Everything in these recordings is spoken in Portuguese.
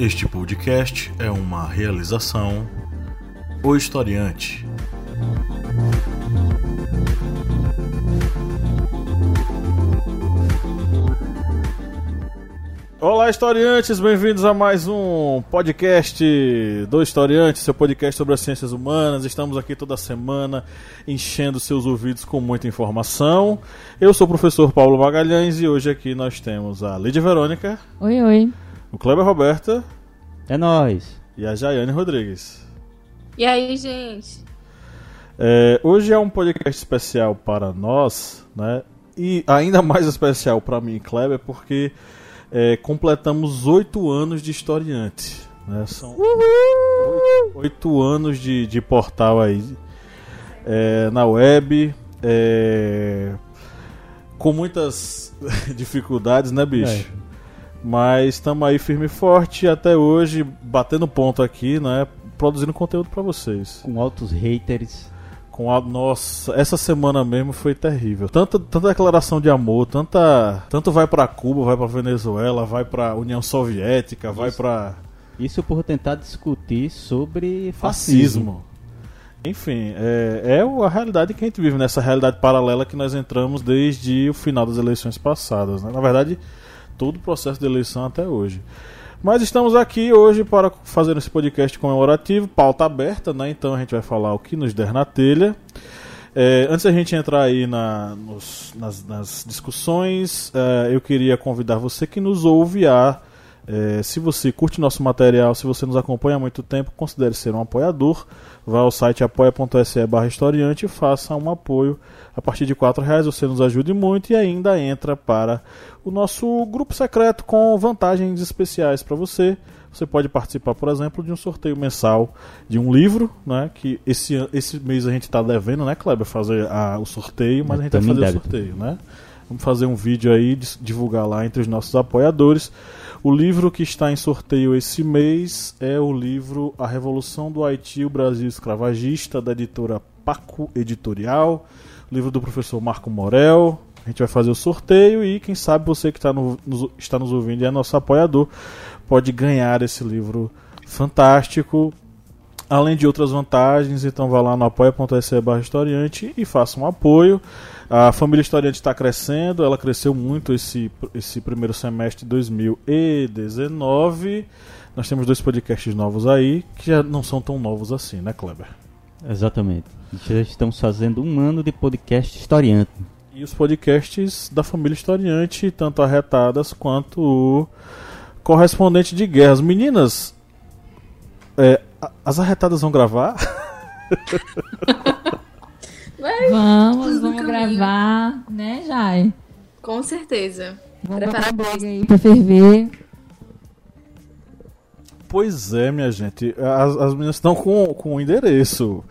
Este podcast é uma realização O Historiante. Olá, historiantes, bem-vindos a mais um podcast do Historiante, seu podcast sobre as ciências humanas. Estamos aqui toda semana enchendo seus ouvidos com muita informação. Eu sou o professor Paulo Magalhães e hoje aqui nós temos a Lídia Verônica. Oi, oi. O Kleber Roberta. É nós. E a Jaiane Rodrigues. E aí, gente? É, hoje é um podcast especial para nós, né? E ainda mais especial para mim, Kleber, porque é, completamos oito anos de historiante. Né? São oito anos de, de portal aí é, na web. É, com muitas dificuldades, né, bicho? Mas estamos aí firme e forte até hoje, batendo ponto aqui, né? Produzindo conteúdo para vocês. Com altos haters. Com a, nossa, essa semana mesmo foi terrível. Tanta, tanta declaração de amor, tanta, tanto vai para Cuba, vai para Venezuela, vai para União Soviética, Isso. vai para Isso por tentar discutir sobre fascismo. fascismo. Enfim, é, é a realidade que a gente vive, nessa realidade paralela que nós entramos desde o final das eleições passadas. Né? Na verdade, todo o processo de eleição até hoje. Mas estamos aqui hoje para fazer esse podcast comemorativo, pauta aberta, né? Então a gente vai falar o que nos der na telha. É, antes da gente entrar aí na, nos, nas, nas, discussões, é, eu queria convidar você que nos ouve a é, se você curte nosso material, se você nos acompanha há muito tempo, considere ser um apoiador. Vá ao site apoia.se barra historiante e faça um apoio. A partir de R$ reais você nos ajude muito e ainda entra para o nosso grupo secreto com vantagens especiais para você. Você pode participar, por exemplo, de um sorteio mensal de um livro, né? Que esse, esse mês a gente está devendo, né, Kleber, fazer a, o sorteio, mas a gente vai fazer deve. o sorteio, né? Vamos fazer um vídeo aí, divulgar lá entre os nossos apoiadores. O livro que está em sorteio esse mês é o livro A Revolução do Haiti, o Brasil Escravagista, da editora Paco Editorial, livro do professor Marco Morel. A gente vai fazer o sorteio e quem sabe você que está, no, nos, está nos ouvindo e é nosso apoiador pode ganhar esse livro fantástico além de outras vantagens, então vá lá no apoia.se barra historiante e faça um apoio. A família historiante está crescendo, ela cresceu muito esse, esse primeiro semestre de 2019. Nós temos dois podcasts novos aí, que já não são tão novos assim, né, Kleber? Exatamente. Já estamos fazendo um ano de podcast historiante. E os podcasts da família historiante, tanto arretadas quanto o correspondente de guerras. Meninas, é, as arretadas vão gravar? vamos, vamos gravar, né, Jai? Com certeza. Vamos preparar a aí pra ferver. Pois é, minha gente. As, as meninas estão com, com o endereço.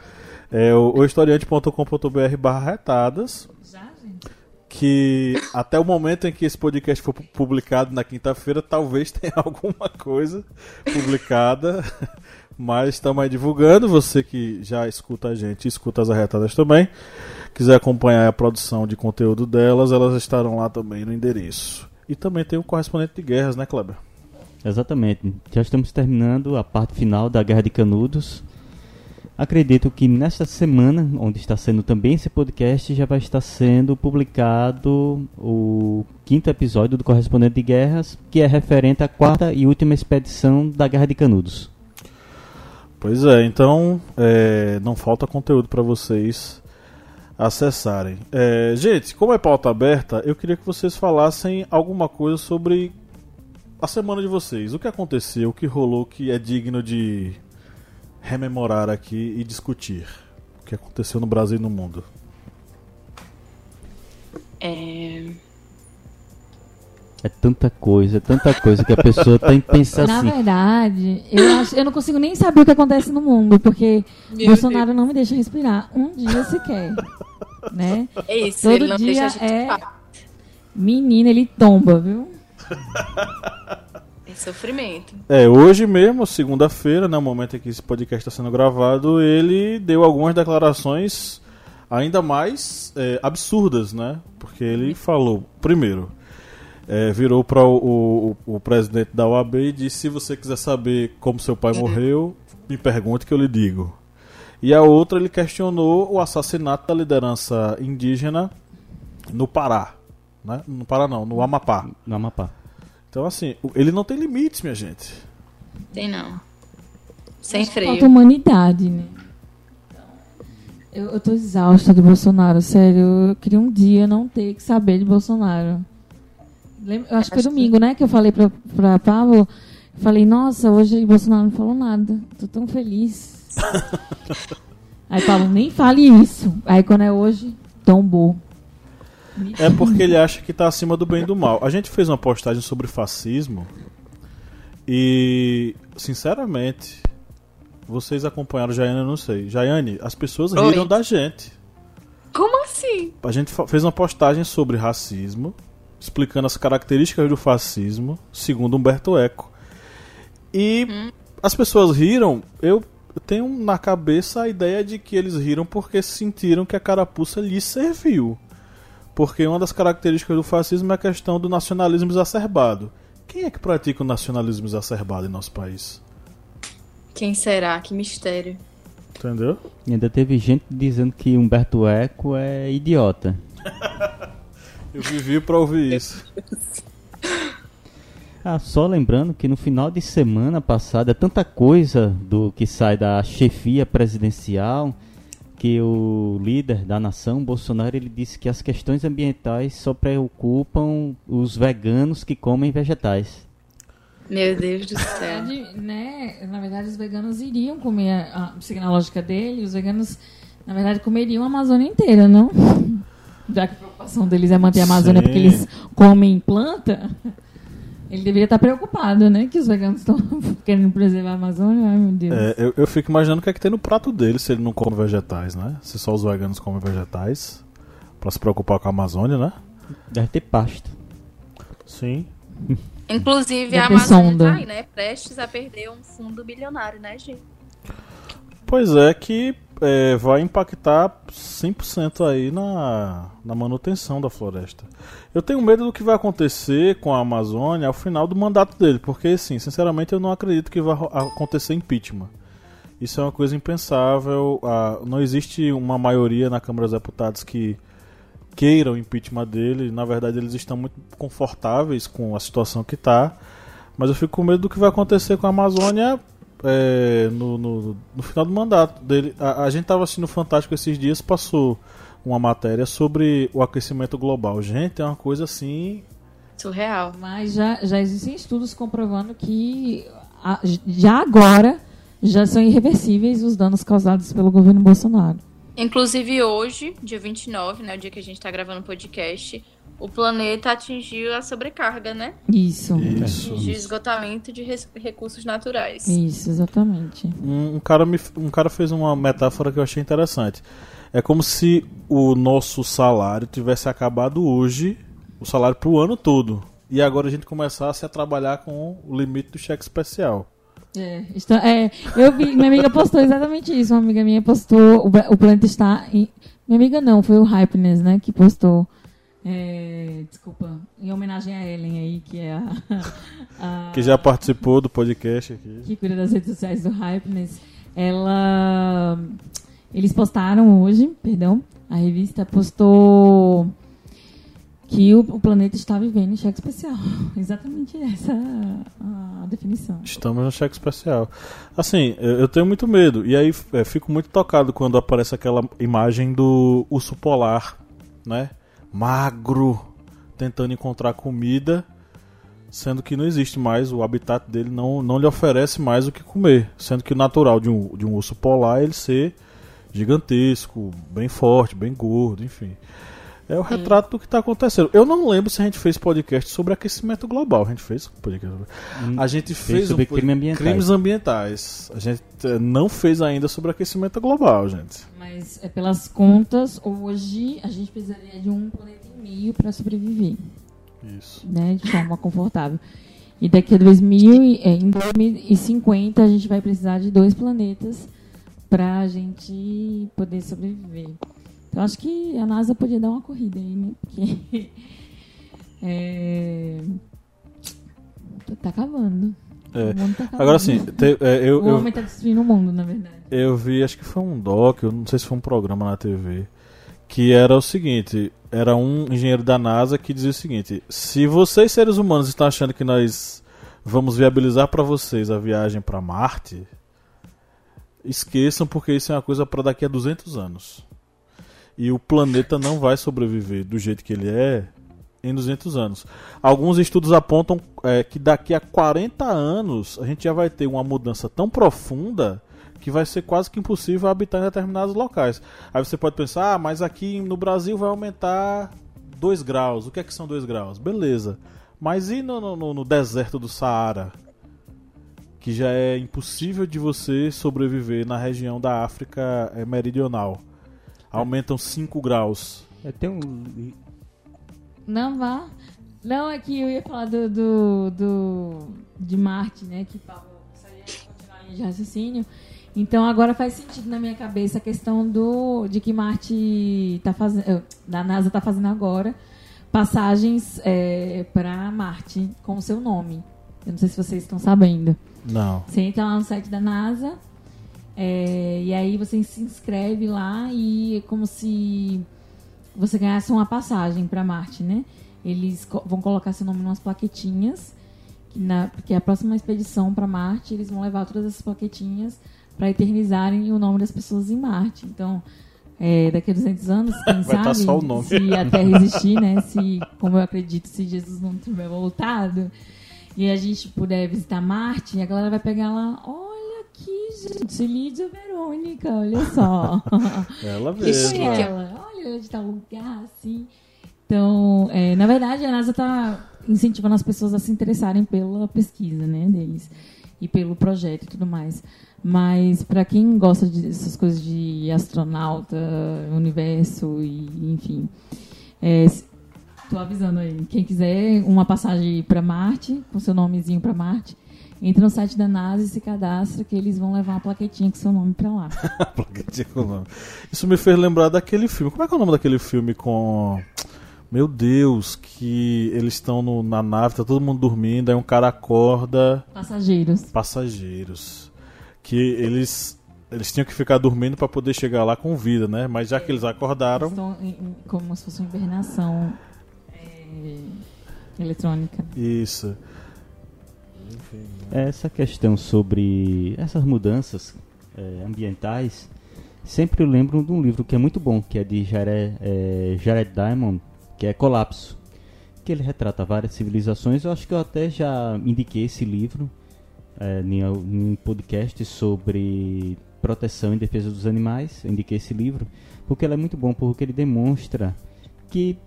É o, o historiante.com.br barra retadas. Já, gente? Que até o momento em que esse podcast for publicado na quinta-feira, talvez tenha alguma coisa publicada. Mas estamos aí divulgando. Você que já escuta a gente, escuta as arretadas também. Quiser acompanhar a produção de conteúdo delas, elas estarão lá também no endereço. E também tem o correspondente de guerras, né, Kleber? Exatamente. Já estamos terminando a parte final da Guerra de Canudos. Acredito que nesta semana, onde está sendo também esse podcast, já vai estar sendo publicado o quinto episódio do Correspondente de Guerras, que é referente à quarta e última expedição da Guerra de Canudos. Pois é, então é, não falta conteúdo para vocês acessarem. É, gente, como é pauta aberta, eu queria que vocês falassem alguma coisa sobre a semana de vocês. O que aconteceu, o que rolou que é digno de rememorar aqui e discutir. O que aconteceu no Brasil e no mundo. É é tanta coisa, é tanta coisa que a pessoa tem que pensar Na assim. Na verdade, eu, acho, eu não consigo nem saber o que acontece no mundo, porque Meu Bolsonaro Deus. não me deixa respirar um dia sequer. né? É isso, Todo ele não dia deixa a gente é... Menina, ele tomba, viu? É sofrimento. É, hoje mesmo, segunda-feira, no né, momento em que esse podcast está sendo gravado, ele deu algumas declarações ainda mais é, absurdas, né? Porque ele falou, primeiro, é, virou para o, o, o presidente da OAB e disse: se você quiser saber como seu pai morreu, me pergunte que eu lhe digo. E a outra ele questionou o assassinato da liderança indígena no Pará, né? No Pará não, no Amapá. No Amapá. Então assim, ele não tem limites, minha gente. Tem não. Sem Falta freio. humanidade, né? Eu, eu tô exausta do Bolsonaro, sério. Eu queria um dia não ter que saber de Bolsonaro. Lembra- acho que foi que- domingo, né? Que eu falei pra, pra Pablo. Falei, nossa, hoje Bolsonaro não falou nada. Tô tão feliz. Aí Pablo, nem fale isso. Aí quando é hoje, tombou. É porque ele acha que está acima do bem e do mal. A gente fez uma postagem sobre fascismo e, sinceramente, vocês acompanharam Jaiane, eu não sei. Jaiane, as pessoas Oi. riram da gente. Como assim? A gente fez uma postagem sobre racismo, explicando as características do fascismo, segundo Humberto Eco. E as pessoas riram, eu tenho na cabeça a ideia de que eles riram porque sentiram que a carapuça lhes serviu. Porque uma das características do fascismo é a questão do nacionalismo exacerbado. Quem é que pratica o nacionalismo exacerbado em nosso país? Quem será? Que mistério. Entendeu? E ainda teve gente dizendo que Humberto Eco é idiota. Eu vivi pra ouvir isso. Ah, só lembrando que no final de semana passada, tanta coisa do que sai da chefia presidencial que o líder da nação, Bolsonaro, ele disse que as questões ambientais só preocupam os veganos que comem vegetais. Meu Deus do Na céu. verdade, né, na verdade, os veganos iriam comer, a, seguindo a lógica dele, os veganos, na verdade, comeriam a Amazônia inteira, não? Já que a preocupação deles é manter a Amazônia Sim. porque eles comem planta, ele deveria estar preocupado, né? Que os veganos estão querendo preservar a Amazônia. Ai, meu Deus. É, eu, eu fico imaginando o que é que tem no prato dele se ele não come vegetais, né? Se só os veganos comem vegetais. Pra se preocupar com a Amazônia, né? Deve ter pasto. Sim. Inclusive, Já a Amazônia sonda. tá aí, né? Prestes a perder um fundo bilionário, né, gente? Pois é que é, vai impactar 100% aí na, na manutenção da floresta. Eu tenho medo do que vai acontecer com a Amazônia ao final do mandato dele, porque, assim, sinceramente eu não acredito que vai acontecer impeachment. Isso é uma coisa impensável. ah, não existe uma maioria na Câmara dos Deputados que queira o impeachment dele. Na verdade, eles estão muito confortáveis com a situação que está. Mas eu fico com medo do que vai acontecer com a Amazônia é, no, no- no final do mandato dele. A, a gente estava assistindo o Fantástico esses dias, passou uma matéria sobre o aquecimento global. Gente, é uma coisa assim. Surreal. Mas já, já existem estudos comprovando que a- já agora já são irreversíveis os danos causados pelo governo Bolsonaro. Inclusive hoje, dia 29, né, o dia que a gente tá gravando o podcast, o planeta atingiu a sobrecarga, né? Isso. Isso. Atingiu o esgotamento de res- recursos naturais. Isso, exatamente. Um, um cara me, um cara fez uma metáfora que eu achei interessante. É como se o nosso salário tivesse acabado hoje, o salário para o ano todo. E agora a gente começasse a trabalhar com o limite do cheque especial. É, está- é, eu vi, minha amiga postou exatamente isso. Uma amiga minha postou, o, o planeta está em. Minha amiga não, foi o Hypeness, né, que postou. É, desculpa, em homenagem a Ellen aí, que é a. a- Que já participou do podcast aqui. que cuida das redes sociais do Hypeness. Ela. Eles postaram hoje, perdão, a revista postou que o, o planeta está vivendo em cheque especial. Exatamente essa a, a definição. Estamos no cheque especial. Assim, eu tenho muito medo. E aí é, fico muito tocado quando aparece aquela imagem do urso polar, né? Magro, tentando encontrar comida, sendo que não existe mais, o habitat dele não, não lhe oferece mais o que comer. Sendo que o natural de um, de um urso polar é ele ser gigantesco, bem forte, bem gordo, enfim. É o retrato do que está acontecendo. Eu não lembro se a gente fez podcast sobre aquecimento global. A gente fez podcast sobre... A gente fez, sobre um crime ambientais. crimes ambientais. A gente eh, não fez ainda sobre aquecimento global, gente. Mas é pelas contas, hoje a gente precisaria de um planeta e meio para sobreviver, Isso. né, de forma confortável. E daqui a 2000, e- é, em 2050 a gente vai precisar de dois planetas para a gente poder sobreviver. Então acho que a NASA podia dar uma corrida aí, né? Porque É... Tá, acabando. É. Tá acabando. Agora sim, te- é, eu, o eu, homem tá destruindo o mundo, na verdade. eu vi, acho que foi um doc, eu não sei se foi um programa na TV, que era o seguinte, era um engenheiro da NASA que dizia o seguinte, se vocês seres humanos estão achando que nós vamos viabilizar para vocês a viagem para Marte, esqueçam porque isso é uma coisa para daqui a 200 anos. E o planeta não vai sobreviver do jeito que ele é em 200 anos. Alguns estudos apontam é, que daqui a 40 anos a gente já vai ter uma mudança tão profunda que vai ser quase que impossível habitar em determinados locais. Aí você pode pensar, ah, mas aqui no Brasil vai aumentar 2 graus. O que é que são 2 graus? Beleza. Mas e no, no- no deserto do Saara? Que já é impossível de você sobreviver na região da África eh, meridional. Aumentam 5 graus. É, tem um, Não vá. Não, é que eu ia falar do, do, do- de Marte, né? Que Paulo só ia continuar a linha de raciocínio. Então agora faz sentido na minha cabeça a questão do de que Marte tá fazendo, da NASA tá fazendo agora passagens para Marte com o seu nome. Eu não sei se vocês estão sabendo. Não. Você entra lá no site da NASA é, e aí você se inscreve lá e é como se você ganhasse uma passagem para Marte, né? Eles co- vão colocar seu nome em umas plaquetinhas, que na, porque a próxima expedição para Marte eles vão levar todas essas plaquetinhas para eternizarem o nome das pessoas em Marte. Então, é, daqui a 200 anos, quem tá sabe, só o nome. se a Terra existir, né? Se, como eu acredito, se Jesus não tiver voltado, e a gente puder visitar Marte, a galera vai pegar lá, olha aqui, gente, Lídia Verônica, olha só. Ela Quem mesma. foi ela? Olha onde está o lugar, assim. Então, é, na verdade, a NASA está incentivando as pessoas a se interessarem pela pesquisa, né, deles. E pelo projeto e tudo mais. Mas, para quem gosta dessas coisas de astronauta, universo e, enfim... É, Tô avisando aí. Quem quiser uma passagem para Marte, com seu nomezinho para Marte, entra no site da NASA e se cadastra que eles vão levar uma plaquetinha com seu nome para lá. Plaquetinha com o nome. Isso me fez lembrar daquele filme. Como é que é o nome daquele filme com. Meu Deus, que eles estão na nave, tá todo mundo dormindo, aí um cara acorda. Passageiros. Passageiros. Que eles. Eles tinham que ficar dormindo para poder chegar lá com vida, né? Mas já que eles acordaram. Estão como se fosse uma hibernação é, eletrônica. Isso. Essa questão sobre essas mudanças eh, ambientais, sempre eu lembro de um livro que é muito bom, que é de Jared, eh, Jared Diamond, que é Colapso, que ele retrata várias civilizações. Eu acho que eu até já indiquei esse livro al- em um podcast sobre proteção e defesa dos animais. Eu indiquei esse livro porque ele é muito bom, porque ele demonstra que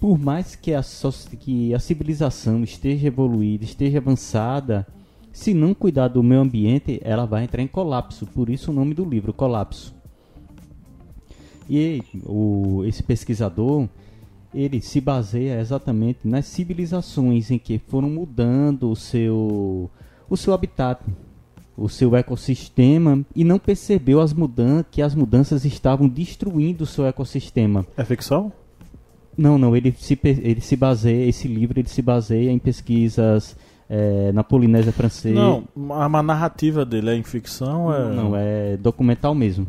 por mais que a, que a civilização esteja evoluída, esteja avançada, se não cuidar do meio ambiente, ela vai entrar em colapso. Por isso o nome do livro, Colapso. E o, esse pesquisador, ele se baseia exatamente nas civilizações em que foram mudando o seu, o seu habitat, o seu ecossistema e não percebeu as mudan que as mudanças estavam destruindo o seu ecossistema. É ficção? Não, não, ele se, ele se baseia, esse livro ele se baseia em pesquisas eh, na Polinésia Francesa. Não, a, a narrativa dele é em ficção? É... Não, é documental mesmo.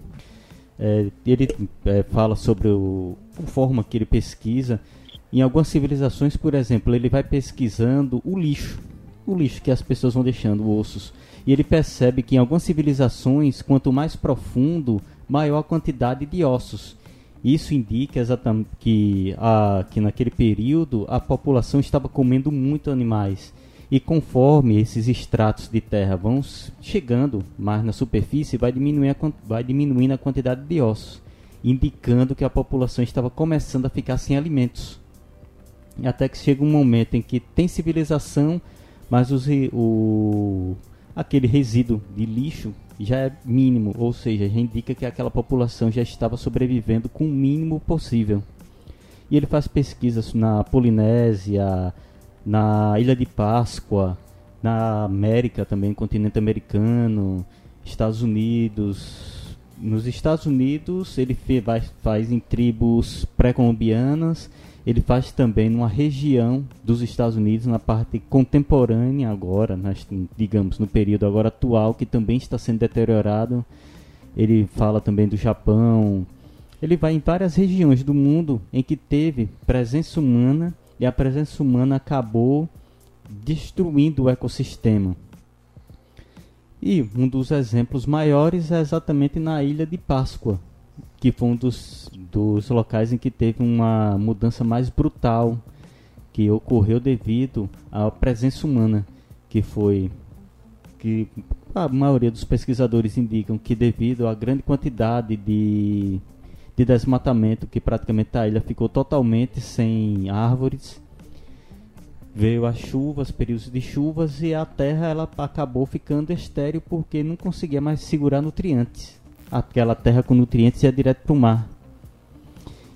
É, ele é, fala sobre o, a forma que ele pesquisa. Em algumas civilizações, por exemplo, ele vai pesquisando o lixo. O lixo que as pessoas vão deixando, ossos. E ele percebe que em algumas civilizações, quanto mais profundo, maior a quantidade de ossos. Isso indica exatamente que, a, que naquele período a população estava comendo muito animais. E conforme esses estratos de terra vão chegando mais na superfície, vai, a, vai diminuindo a quantidade de ossos, indicando que a população estava começando a ficar sem alimentos. Até que chega um momento em que tem civilização, mas os o, aquele resíduo de lixo já é mínimo, ou seja, já indica que aquela população já estava sobrevivendo com o mínimo possível. E ele faz pesquisas na Polinésia, na Ilha de Páscoa, na América também, continente americano, Estados Unidos, nos Estados Unidos ele faz em tribos pré-colombianas, ele faz também numa região dos Estados Unidos, na parte contemporânea agora, nas, digamos, no período agora atual, que também está sendo deteriorado. Ele fala também do Japão. Ele vai em várias regiões do mundo em que teve presença humana e a presença humana acabou destruindo o ecossistema. E um dos exemplos maiores é exatamente na ilha de Páscoa, que foi um dos, dos locais em que teve uma mudança mais brutal, que ocorreu devido à presença humana, que foi que a maioria dos pesquisadores indicam que devido à grande quantidade de, de desmatamento que praticamente a ilha ficou totalmente sem árvores veio as chuvas, períodos de chuvas e a terra ela acabou ficando estéril porque não conseguia mais segurar nutrientes. Aquela terra com nutrientes ia direto para o mar.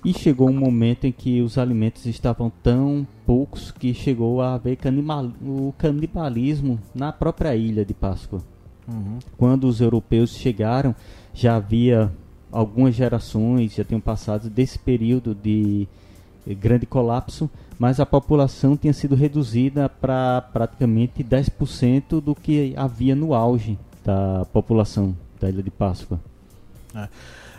E chegou um momento em que os alimentos estavam tão poucos que chegou a haver canibal, o canibalismo na própria ilha de Páscoa. Uhum. Quando os europeus chegaram, já havia algumas gerações, já tinham passado desse período de grande colapso, mas a população tinha sido reduzida para praticamente 10% do que havia no auge da população da Ilha de Páscoa. É.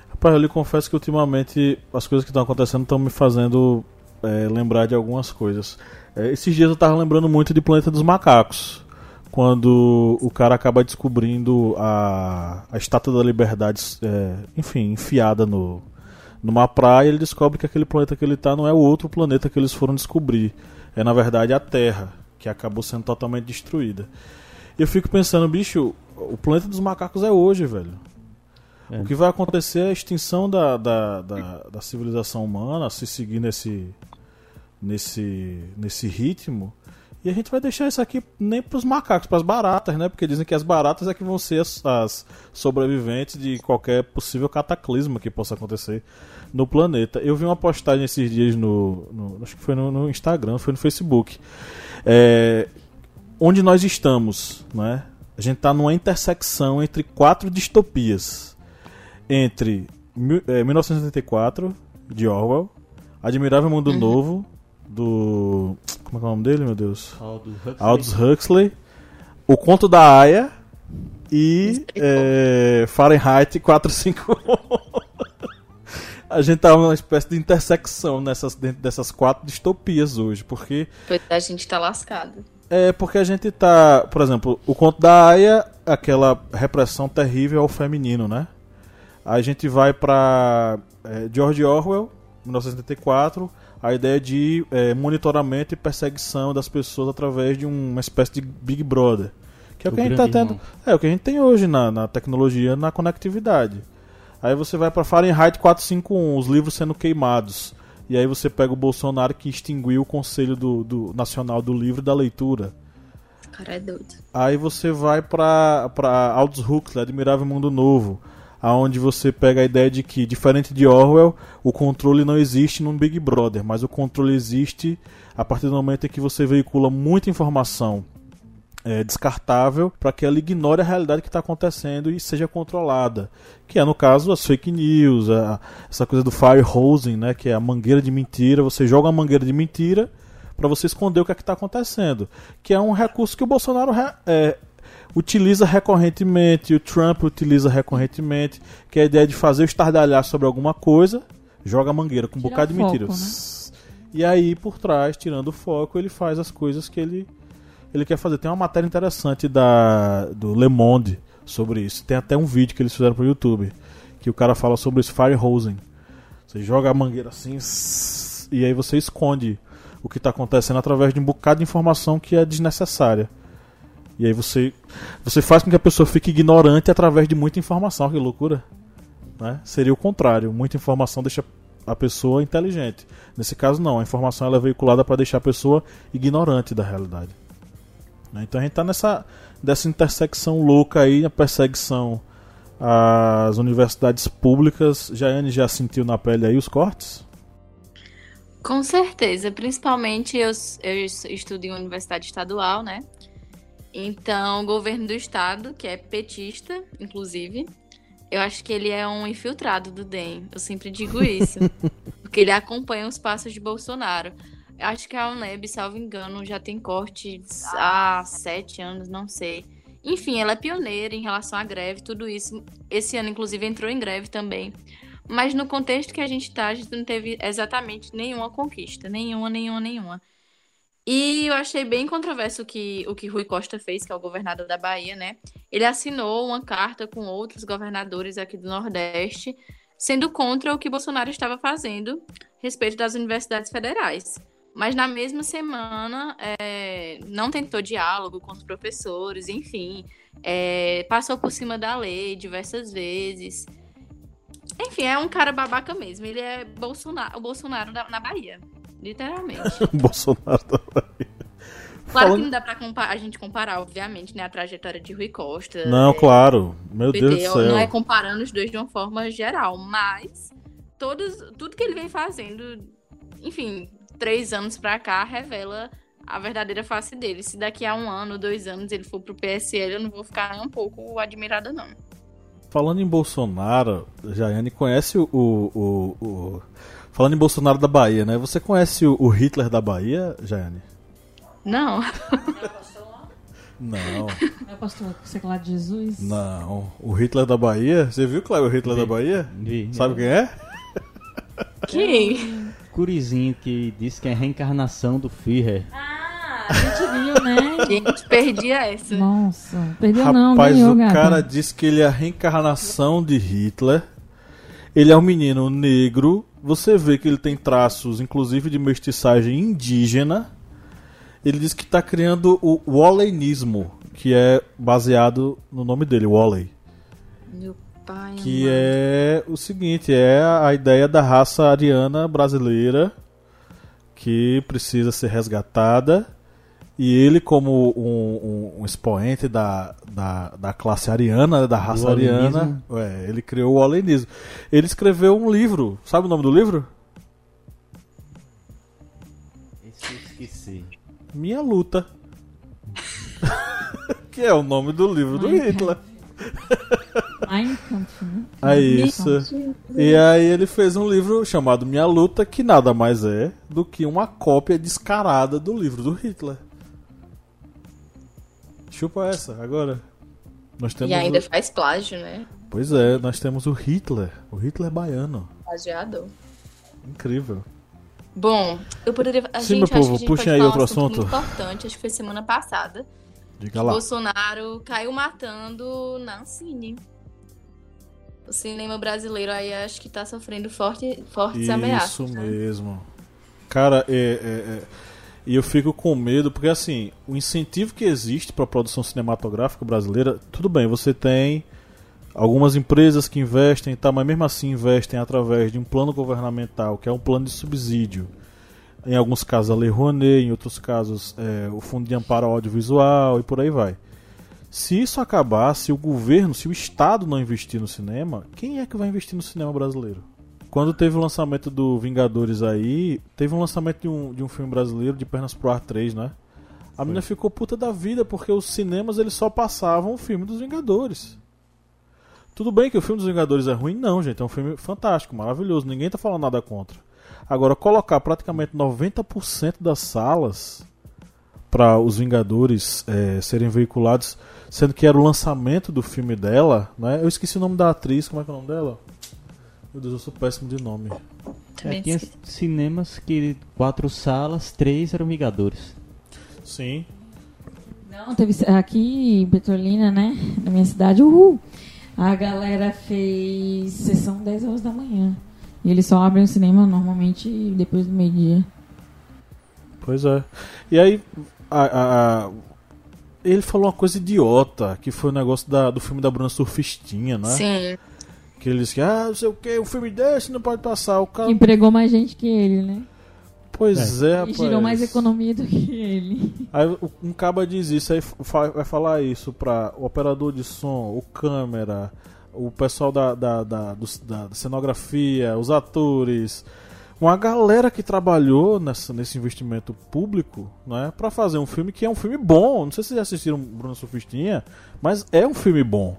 Rapaz, eu lhe confesso que ultimamente as coisas que estão acontecendo estão me fazendo é, lembrar de algumas coisas. É, esses dias eu estava lembrando muito de Planeta dos Macacos. Quando o cara acaba descobrindo a, a estátua da liberdade, é, enfim, enfiada no, numa praia, ele descobre que aquele planeta que ele está não é o outro planeta que eles foram descobrir. É na verdade a Terra, que acabou sendo totalmente destruída. E eu fico pensando, bicho, o planeta dos macacos é hoje, velho. É. O que vai acontecer é a extinção da, da, da, da, civilização humana, se seguir nesse, nesse, nesse ritmo. E a gente vai deixar isso aqui nem para os macacos, para as baratas, né? Porque dizem que as baratas é que vão ser as, as, sobreviventes de qualquer possível cataclisma que possa acontecer no planeta. Eu vi uma postagem esses dias no, no acho que foi no, no, Instagram, foi no Facebook, é, onde nós estamos, né? A gente está numa intersecção entre quatro distopias entre é, 1984, de Orwell, Admirável Mundo uhum. Novo, do. Como é, é o nome dele, meu Deus? Aldous Huxley. Aldous Huxley o Conto da Aya e é, Fahrenheit 451. a gente tá numa espécie de intersecção nessas, dentro dessas quatro distopias hoje, porque. A gente tá lascado. É, porque a gente tá. Por exemplo, o Conto da Aya, aquela repressão terrível ao feminino, né? A gente vai para é, George Orwell, 1984, a ideia de é, monitoramento e perseguição das pessoas através de uma espécie de Big Brother. Que é o, o que a gente tá tendo. É o que a gente tem hoje na, na tecnologia, na conectividade. Aí você vai para Fahrenheit 451, os livros sendo queimados. E aí você pega o Bolsonaro que extinguiu o Conselho do, do Nacional do Livro e da Leitura. Cara, é doido. Aí você vai para Aldous Huxley, Admirável Mundo Novo aonde você pega a ideia de que, diferente de Orwell, o controle não existe num Big Brother, mas o controle existe a partir do momento em que você veicula muita informação é, descartável para que ela ignore a realidade que está acontecendo e seja controlada. Que é, no caso, as fake news, a, essa coisa do fire hosing, né, que é a mangueira de mentira. Você joga uma mangueira de mentira para você esconder o que é está acontecendo. Que é um recurso que o Bolsonaro é, utiliza recorrentemente, o Trump utiliza recorrentemente, que é a ideia de fazer o estardalhar sobre alguma coisa, joga a mangueira com um bocado de mentiras. Né? E aí, por trás, tirando o foco, ele faz as coisas que ele, ele quer fazer. Tem uma matéria interessante da, do Le Monde sobre isso. Tem até um vídeo que eles fizeram pro YouTube, que o cara fala sobre isso, fire hosing. Você joga a mangueira assim, e aí você esconde o que está acontecendo através de um bocado de informação que é desnecessária. E aí você, você faz com que a pessoa fique ignorante através de muita informação. Que loucura. Né? Seria o contrário. Muita informação deixa a pessoa inteligente. Nesse caso, não. A informação ela é veiculada para deixar a pessoa ignorante da realidade. Né? Então a gente está nessa dessa intersecção louca aí, a perseguição às universidades públicas. Jaiane já sentiu na pele aí os cortes? Com certeza. Principalmente eu, eu estudo em universidade estadual, né? Então, o governo do estado, que é petista, inclusive, Eu acho que ele é um infiltrado do DEM. Eu sempre digo isso. porque ele acompanha os passos de Bolsonaro. Eu acho que a UNEB, salvo engano, já tem corte há sete anos, não sei. Enfim, ela é pioneira em relação à greve, tudo isso. Esse ano, inclusive, entrou em greve também. Mas no contexto que a gente está, a gente não teve exatamente nenhuma conquista. Nenhuma, nenhuma, nenhuma. E eu achei bem controverso o que, o que Rui Costa fez, que é o governador da Bahia, né? Ele assinou uma carta com outros governadores aqui do Nordeste, sendo contra o que Bolsonaro estava fazendo a respeito das universidades federais. Mas na mesma semana é, não tentou diálogo com os professores, enfim, é, passou por cima da lei diversas vezes. Enfim, é um cara babaca mesmo. Ele é Bolsonaro, o Bolsonaro na Bahia. Literalmente. Bolsonaro da Bahia. Claro Falando- que não dá pra a gente comparar, obviamente, né, a trajetória de Rui Costa. Não, é, claro. Meu Deus do céu. Não é comparando os dois de uma forma geral, mas todos, tudo que ele vem fazendo, enfim, três anos pra cá, revela a verdadeira face dele. Se daqui a um ano, dois anos, ele for pro PSL, eu não vou ficar nem um pouco admirada, não. Falando em Bolsonaro, Jaiane conhece o, o- o- Falando em Bolsonaro da Bahia, né? Você conhece o, o Hitler da Bahia, Jaiane? Não. Não, É o pastor secular de Jesus? não. O Hitler da Bahia. Você viu, Cléber, o Hitler da Bahia? Vi. Sabe quem é? Quem? Curizinho que disse que é a reencarnação do Führer. Ah, a gente viu, né? Gente, perdi essa. Nossa, perdeu não, Rapaz, o gata. cara disse que ele é a reencarnação de Hitler. Ele é um menino negro. Você vê que ele tem traços, inclusive, de mestiçagem indígena. Ele diz que está criando o Wallenismo, que é baseado no nome dele, Walley. Meu pai. Que é o seguinte, é a ideia da raça ariana brasileira que precisa ser resgatada. E ele, como um, um- um expoente da, da, da classe ariana, né, da raça ariana, é, ele criou o olenismo. Ele escreveu um livro, sabe o nome do livro? Esse eu esqueci. Minha Luta. que é o nome do livro do Hitler. Né? É isso. E aí ele fez um livro chamado Minha Luta, que nada mais é do que uma cópia descarada do livro do Hitler. Chupa essa, agora. Nós temos E ainda o... faz plágio, né? Pois é, nós temos o Hitler. O Hitler baiano. Plagiador. Incrível. Bom, eu poderia. A Sim, gente meu acho povo, a gente puxem aí outro assunto, importante, acho que foi semana passada. Diga lá. Bolsonaro caiu matando na Ancine. O cinema brasileiro aí acho que tá sofrendo forte, fortes ameaças. Isso né? mesmo. Cara, é, é- é- E eu fico com medo, porque assim, o incentivo que existe para a produção cinematográfica brasileira, tudo bem, você tem algumas empresas que investem tal, mas mesmo assim investem através de um plano governamental, que é um plano de subsídio. Em alguns casos a Lei Rouanet, em outros casos é, o Fundo de Amparo Audiovisual e por aí vai. Se isso acabar, se o governo, se o Estado não investir no cinema, quem é que vai investir no cinema brasileiro? Quando teve o lançamento do Vingadores aí, teve um lançamento de um, de um filme brasileiro de Pernas pro Ar 3, né? A menina ficou puta da vida porque os cinemas eles só passavam o filme dos Vingadores. Tudo bem que o filme dos Vingadores é ruim, não, gente. É um filme fantástico, maravilhoso. Ninguém tá falando nada contra. Agora, colocar praticamente 90% das salas para os Vingadores eh, serem veiculados, sendo que era o lançamento do filme dela, né? Eu esqueci o nome da atriz, como é que é o nome dela? Meu Deus, eu sou péssimo de nome. É, tinha esqueci. cinemas que quatro salas, três eram Vingadores. Sim. Não, teve aqui em Petrolina, né? Na minha cidade, uhul. A galera fez sessão 10 horas da manhã. E eles só abrem o cinema normalmente depois do meio-dia. Pois é. E aí, a- a- a- ele falou uma coisa idiota, que foi o negócio da- do filme da Bruna Surfistinha, né? Sim. Que ele disse que, ah, não sei o que, um filme desse não pode passar. O cara. Empregou mais gente que ele, né? Pois é, E rapaz. girou mais economia do que ele. Aí um caba diz isso, aí vai falar isso pra o operador de som, o câmera, o pessoal da, da, da, dos- da cenografia, os atores. Uma galera que trabalhou nessa, nesse investimento público né, para fazer um filme que é um filme bom. Não sei se vocês já assistiram Bruno Sufistinha, mas é um filme bom.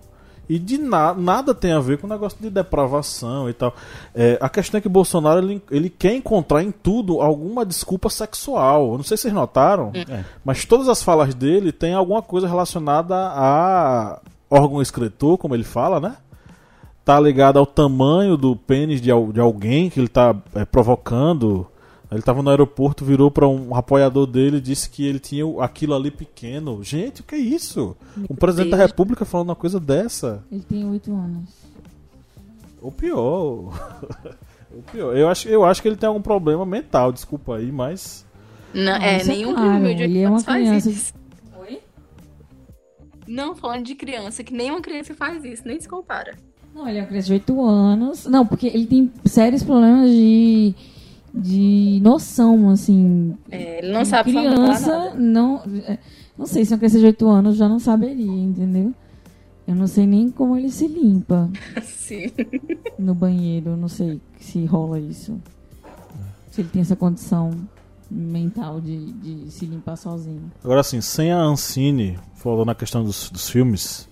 E de na, nada tem a ver com o negócio de depravação e tal. É, a questão é que Bolsonaro ele, ele quer encontrar em tudo alguma desculpa sexual. Eu não sei se vocês notaram, É. mas todas as falas dele tem alguma coisa relacionada a órgão escritor, como ele fala, né? Tá ligado ao tamanho do pênis de, al- de alguém que ele tá é, provocando. Ele tava no aeroporto, virou para um apoiador dele e disse que ele tinha aquilo ali pequeno. Gente, o que é isso? Um presidente da Deus. república falando uma coisa dessa. Ele tem oito anos. Ou pior. o pior. Eu acho, eu acho que ele tem algum problema mental, desculpa aí, mas. Não, Ah, é, é nenhum claro, de ele é uma oito anos criança faz isso. Oi? Não, falando de criança, que nenhuma criança faz isso, nem se compara. Não, ele é uma criança de 8 anos. Não, porque ele tem sérios problemas de, de noção, assim. É, ele não sabe falar criança, nada. não. é, Não sei se uma criança de 8 anos já não saberia, entendeu? Eu não sei nem como ele se limpa Sim. no banheiro. Eu não sei se rola isso. Se ele tem essa condição mental de, de se limpar sozinho. Agora, assim, sem a Ancine, falando na questão dos, dos filmes,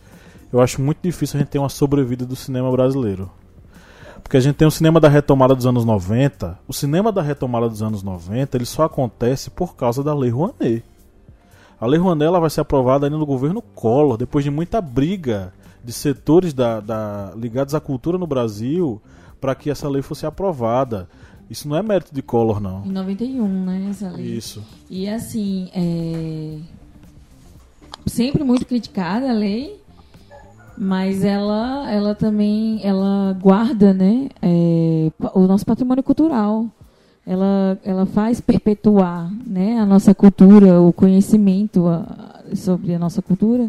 eu acho muito difícil a gente ter uma sobrevida do cinema brasileiro. Porque a gente tem o cinema da retomada dos anos 90. O cinema da retomada dos anos 90 ele só acontece por causa da Lei Rouanet. A Lei Rouanet ela vai ser aprovada ainda no governo Collor, depois de muita briga de setores da, da- ligados à cultura no Brasil para que essa lei fosse aprovada. Isso não é mérito de Collor, não. Em 91, né? Essa lei. Isso. E assim, é... sempre muito criticada a lei, mas ela, ela também ela guarda né, é, o nosso patrimônio cultural. Ela, ela faz perpetuar né, a nossa cultura, o conhecimento a- sobre a nossa cultura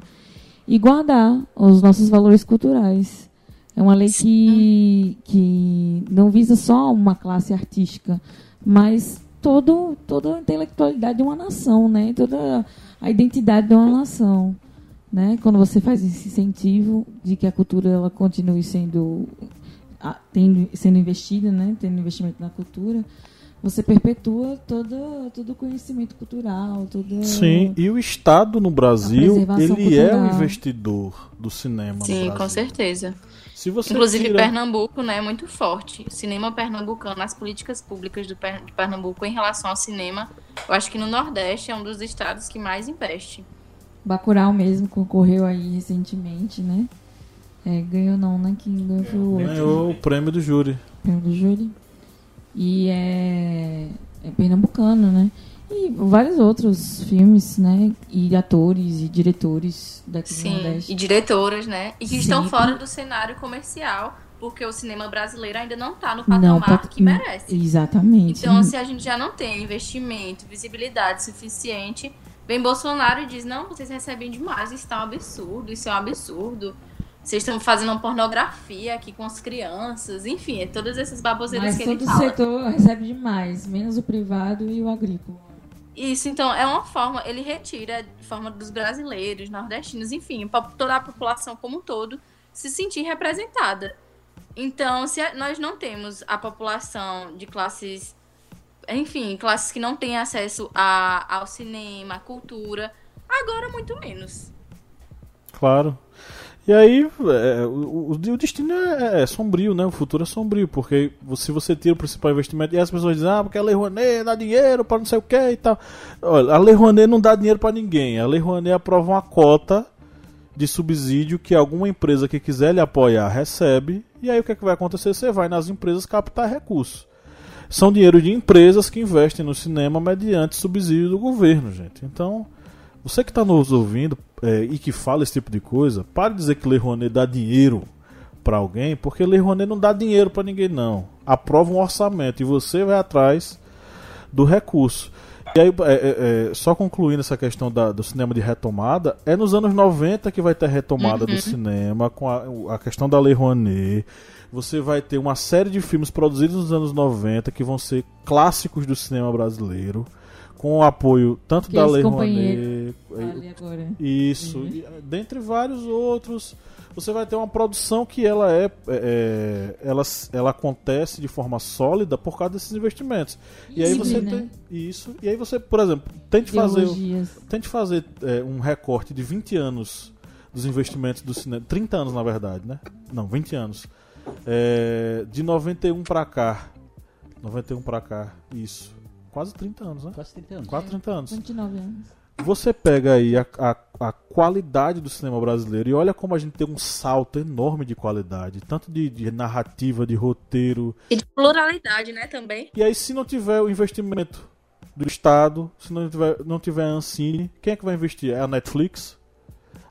e guardar os nossos valores culturais. É uma lei que, que não visa só uma classe artística, mas todo, toda a intelectualidade de uma nação, né? toda a identidade de uma nação. Né? Quando você faz esse incentivo de que a cultura ela continue sendo, a- tendo, sendo investida, né? tendo investimento na cultura, você perpetua todo, todo o conhecimento cultural, toda Sim, e o Estado no Brasil, ele é o cultural. investidor do cinema Sim, com certeza. Se você Inclusive, tira... Pernambuco né, é muito forte. O cinema pernambucano, as políticas públicas do Per- de Pernambuco em relação ao cinema, eu acho que no Nordeste é um dos estados que mais investe. Bacurau mesmo concorreu aí recentemente, né? É, ganhou não, né? Quem ganhou foi o outro. ganhou o prêmio do júri. prêmio do júri. E é, é pernambucano, né? E vários outros filmes, né? E atores e diretores daqui do Sim, Nordeste. e diretoras, né? E que Sim. estão fora do cenário comercial, porque o cinema brasileiro ainda não está no Não, patamar pat- que merece. Exatamente. Então, se a gente já não tem investimento, visibilidade suficiente, vem Bolsonaro e diz: não, vocês recebem demais, isso tá um absurdo, isso é um absurdo. Vocês estão fazendo uma pornografia aqui com as crianças, enfim, é todas essas baboseiras Mas que ele todo fala. setor recebe demais, menos o privado e o agrícola. Isso, então, é uma forma, ele retira de forma dos brasileiros, nordestinos, enfim, para toda a população como um todo se sentir representada. Então, se nós não temos a população de classes, enfim, classes que não têm acesso a, ao cinema, à cultura, agora muito menos. Claro. E aí, é, o, o- destino é, é sombrio, né? O futuro é sombrio, porque se você tira o principal investimento e as pessoas dizem, ah, porque a Lei Rouanet dá dinheiro para não sei o que e tal. Olha, a Lei Rouanet não dá dinheiro para ninguém. A Lei Rouanet aprova uma cota de subsídio que alguma empresa que quiser lhe apoiar recebe. E aí o que, é que vai acontecer? Você vai nas empresas captar recursos. São dinheiro de empresas que investem no cinema mediante subsídio do governo, gente. Então, você que está nos ouvindo é, e que fala esse tipo de coisa, pare de dizer que Lei Rouanet dá dinheiro para alguém, porque Lei Rouanet não dá dinheiro para ninguém, não. Aprova um orçamento e você vai atrás do recurso. E aí, é, é, é, só concluindo essa questão da- do cinema de retomada, é nos anos 90 que vai ter retomada do cinema, com a, a questão da Lei Rouanet. Você vai ter uma série de filmes produzidos nos anos 90 que vão ser clássicos do cinema brasileiro, com o apoio tanto da Aqueles Lei. Rouanet. Agora. Isso, Uhum. e, eh, dentre vários outros, você vai ter uma produção que ela é, é, ela, ela acontece de forma sólida por causa desses investimentos. E aí Livre, você né? tem isso, e aí você, por exemplo, tente fazer, Ideologias. tente fazer é, um recorte de 20 anos dos investimentos do cinema. 30 anos, na verdade, né? Não, 20 anos. É, de 91 pra cá. 91 pra cá, isso. Quase 30 anos, né? Quase 30 anos. Quase 30 anos. 29 anos. Você pega aí a, a, a qualidade do cinema brasileiro e olha como a gente tem um salto enorme de qualidade, tanto de, de narrativa, de roteiro. E de pluralidade, né, também. E aí, se não tiver o investimento do Estado, se não tiver, não tiver a Ancine, quem é que vai investir? É a Netflix?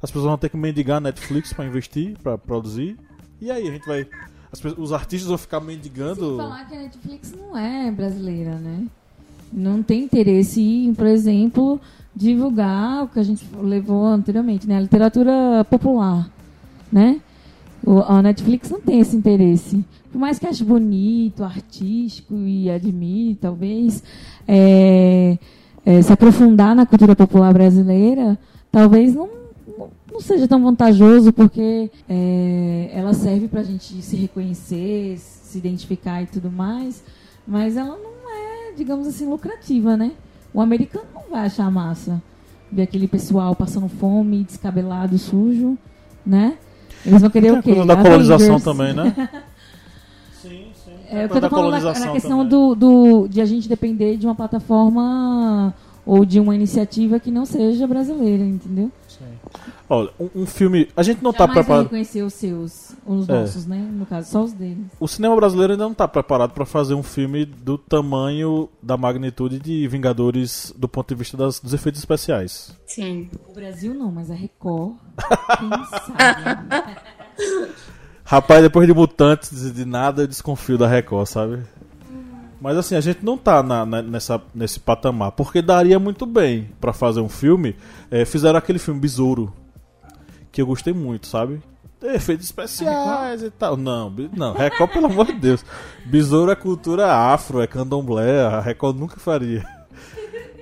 As pessoas vão ter que mendigar a Netflix para investir, para produzir. E aí, a gente vai. as os artistas vão ficar mendigando. Sem falar que a Netflix não é brasileira, né? Não tem interesse em, por exemplo, divulgar o que a gente levou anteriormente, né? A literatura popular, né? A Netflix não tem esse interesse. Por mais que ache bonito, artístico e admire, talvez, é, é, se aprofundar na cultura popular brasileira, talvez não, não, seja tão vantajoso, porque é, ela serve para a gente se reconhecer, se identificar e tudo mais, mas ela não é, digamos assim, lucrativa, né? O americano não vai achar massa ver aquele pessoal passando fome, descabelado, sujo, né? Eles vão querer a o quê? da colonização Avengers. também, né? sim, sim. É, o que eu tô falando na, na questão do, do, de a gente depender de uma plataforma ou de uma iniciativa que não seja brasileira, entendeu? Olha, um, um filme. A gente não tá Jamais vai preparado. reconhecer os seus, os É. nossos, né? No caso, só os deles. O cinema brasileiro ainda não tá preparado para fazer um filme do tamanho, da magnitude de Vingadores do ponto de vista das- dos efeitos especiais. Sim. O Brasil não, mas a Record, quem sabe? Rapaz, depois de Mutantes e de nada, eu desconfio da Record, sabe? Mas assim, a gente não tá na- na- nessa, nesse patamar, porque daria muito bem pra fazer um filme. É, fizeram aquele filme Besouro, que eu gostei muito, sabe? Efeitos especiais e tal. Não, não, Record, pelo amor de Deus. Besouro é cultura afro, é candomblé, a Record nunca faria.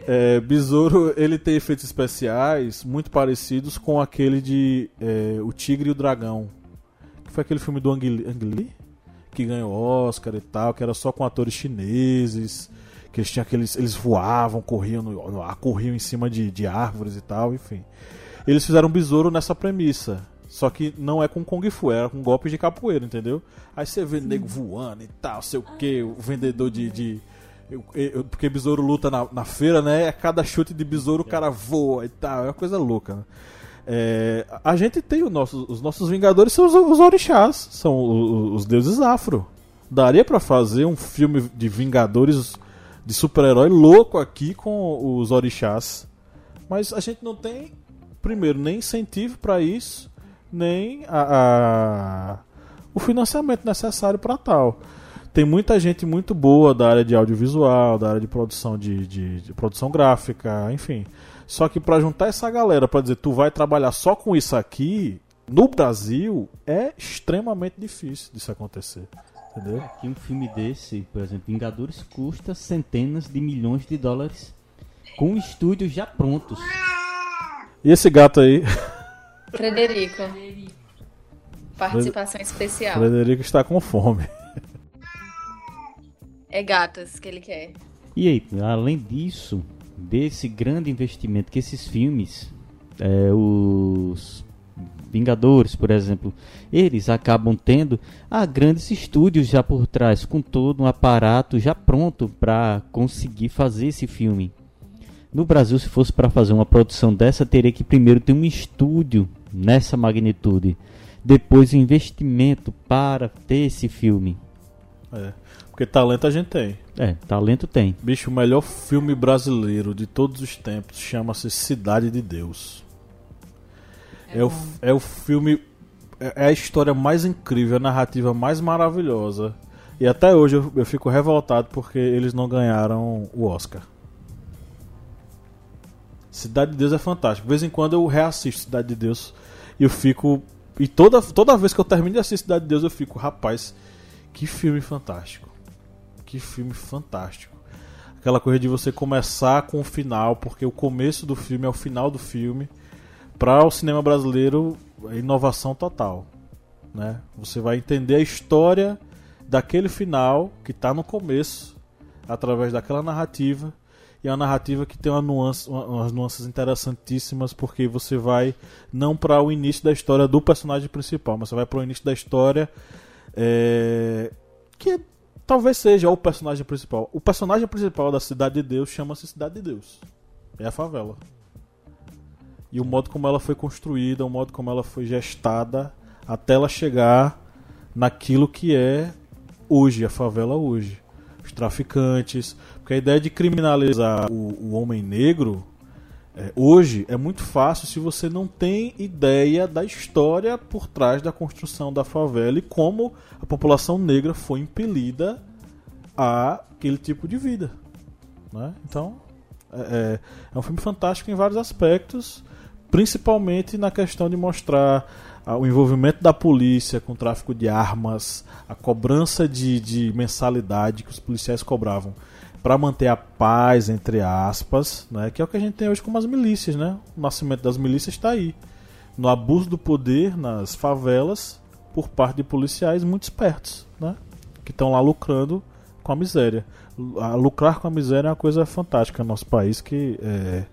É, Besouro, ele tem efeitos especiais muito parecidos com aquele de é, O Tigre e o Dragão. Que foi aquele filme do Ang Lee? Que ganhou Oscar e tal, que era só com atores chineses. Que eles tinham aqueles. Eles voavam, corriam no, no ar, corriam em cima de, de árvores e tal, enfim. Eles fizeram um besouro nessa premissa. Só que não é com Kung Fu, era com golpes de capoeira, entendeu? Aí você vê nego voando e tal, sei o que, o vendedor de. de eu- eu- porque besouro luta na, na feira, né? A cada chute de besouro o cara voa e tal. É uma coisa louca, né? É, a gente tem nosso, os nossos Vingadores são os, os orixás, são o- o- os deuses afro. Daria pra fazer um filme de Vingadores de super-herói louco aqui com os orixás. Mas a gente não tem, primeiro, nem incentivo pra isso, nem a, a- o financiamento necessário pra tal. Tem muita gente muito boa da área de audiovisual, da área de produção de, de- de produção gráfica, enfim. Só que pra juntar essa galera pra dizer tu vai trabalhar só com isso aqui, no Brasil, é extremamente difícil disso acontecer. Entendeu? Que um filme desse, por exemplo, Vingadores, custa centenas de milhões de dólares com estúdios já prontos. E esse gato aí, Frederico. Participação especial. Frederico está com fome. É gatas que ele quer. E aí, além disso, desse grande investimento que esses filmes, é, os Vingadores, por exemplo, eles acabam tendo há grandes estúdios já por trás, com todo um aparato já pronto para conseguir fazer esse filme. No Brasil, se fosse para fazer uma produção dessa, teria que primeiro ter um estúdio nessa magnitude, depois o investimento para ter esse filme. É. Porque talento a gente tem. É, talento tem. Bicho, o melhor filme brasileiro de todos os tempos chama-se Cidade de Deus. É, o, é o filme. É é a história mais incrível, a narrativa mais maravilhosa. E até hoje eu, eu fico revoltado porque eles não ganharam o Oscar. Cidade de Deus é fantástico. De vez em quando eu reassisto Cidade de Deus e eu fico. E toda, toda vez que eu termino de assistir Cidade de Deus eu fico, rapaz, que filme fantástico. Que filme fantástico. Aquela coisa de você começar com o final, porque o começo do filme é o final do filme. Para o cinema brasileiro, é inovação total. Né? Você vai entender a história daquele final que está no começo, através daquela narrativa. E é uma narrativa que tem uma nuance, uma, umas nuances interessantíssimas, porque você vai não para o início da história do personagem principal, mas você vai para o início da história é, que talvez seja o personagem principal. O personagem principal da Cidade de Deus chama-se Cidade de Deus. É a favela. E o modo como ela foi construída, o modo como ela foi gestada até ela chegar naquilo que é hoje, a favela hoje. Os traficantes. Porque a ideia de criminalizar o, o homem negro é, hoje é muito fácil se você não tem ideia da história por trás da construção da favela e como a população negra foi impelida a aquele tipo de vida. Né? Então, é, é, é um filme fantástico em vários aspectos, principalmente na questão de mostrar o envolvimento da polícia com o tráfico de armas, a cobrança de, de mensalidade que os policiais cobravam para manter a paz, entre aspas, né, que é o que a gente tem hoje com as milícias. Né? O nascimento das milícias está aí. No abuso do poder nas favelas por parte de policiais muito espertos, né, que estão lá lucrando com a miséria. Lucrar com a miséria é uma coisa fantástica no nosso país que é,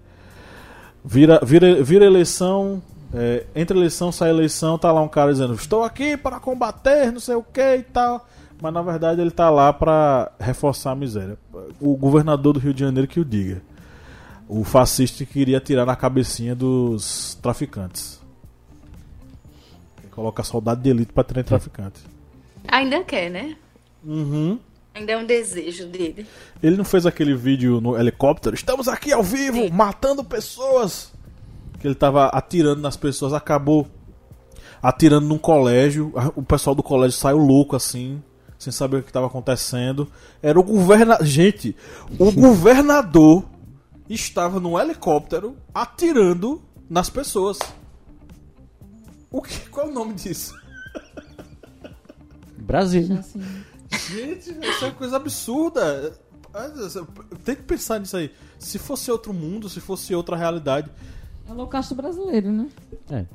vira, vira, vira eleição, é, entre eleição sai eleição, tá lá um cara dizendo estou aqui para combater, não sei o que e tal. Mas na verdade ele tá lá para reforçar a miséria. O governador do Rio de Janeiro que o diga. O fascista que queria tirar na cabecinha dos traficantes. Coloca soldado de elite para treinar traficante. Ainda quer, né? Uhum. Ainda é um desejo dele. Ele não fez aquele vídeo no helicóptero? Estamos aqui ao vivo, Sim. matando pessoas! Que ele tava atirando nas pessoas, acabou atirando num colégio. O pessoal do colégio saiu louco assim, sem saber o que estava acontecendo. Era o governador. Gente, o governador estava no helicóptero atirando nas pessoas. O que? Qual é o nome disso? Brasil. Assim, Gente, isso é uma coisa absurda. Tem que pensar nisso aí. Se fosse outro mundo, se fosse outra realidade. é o holocausto brasileiro, né? É.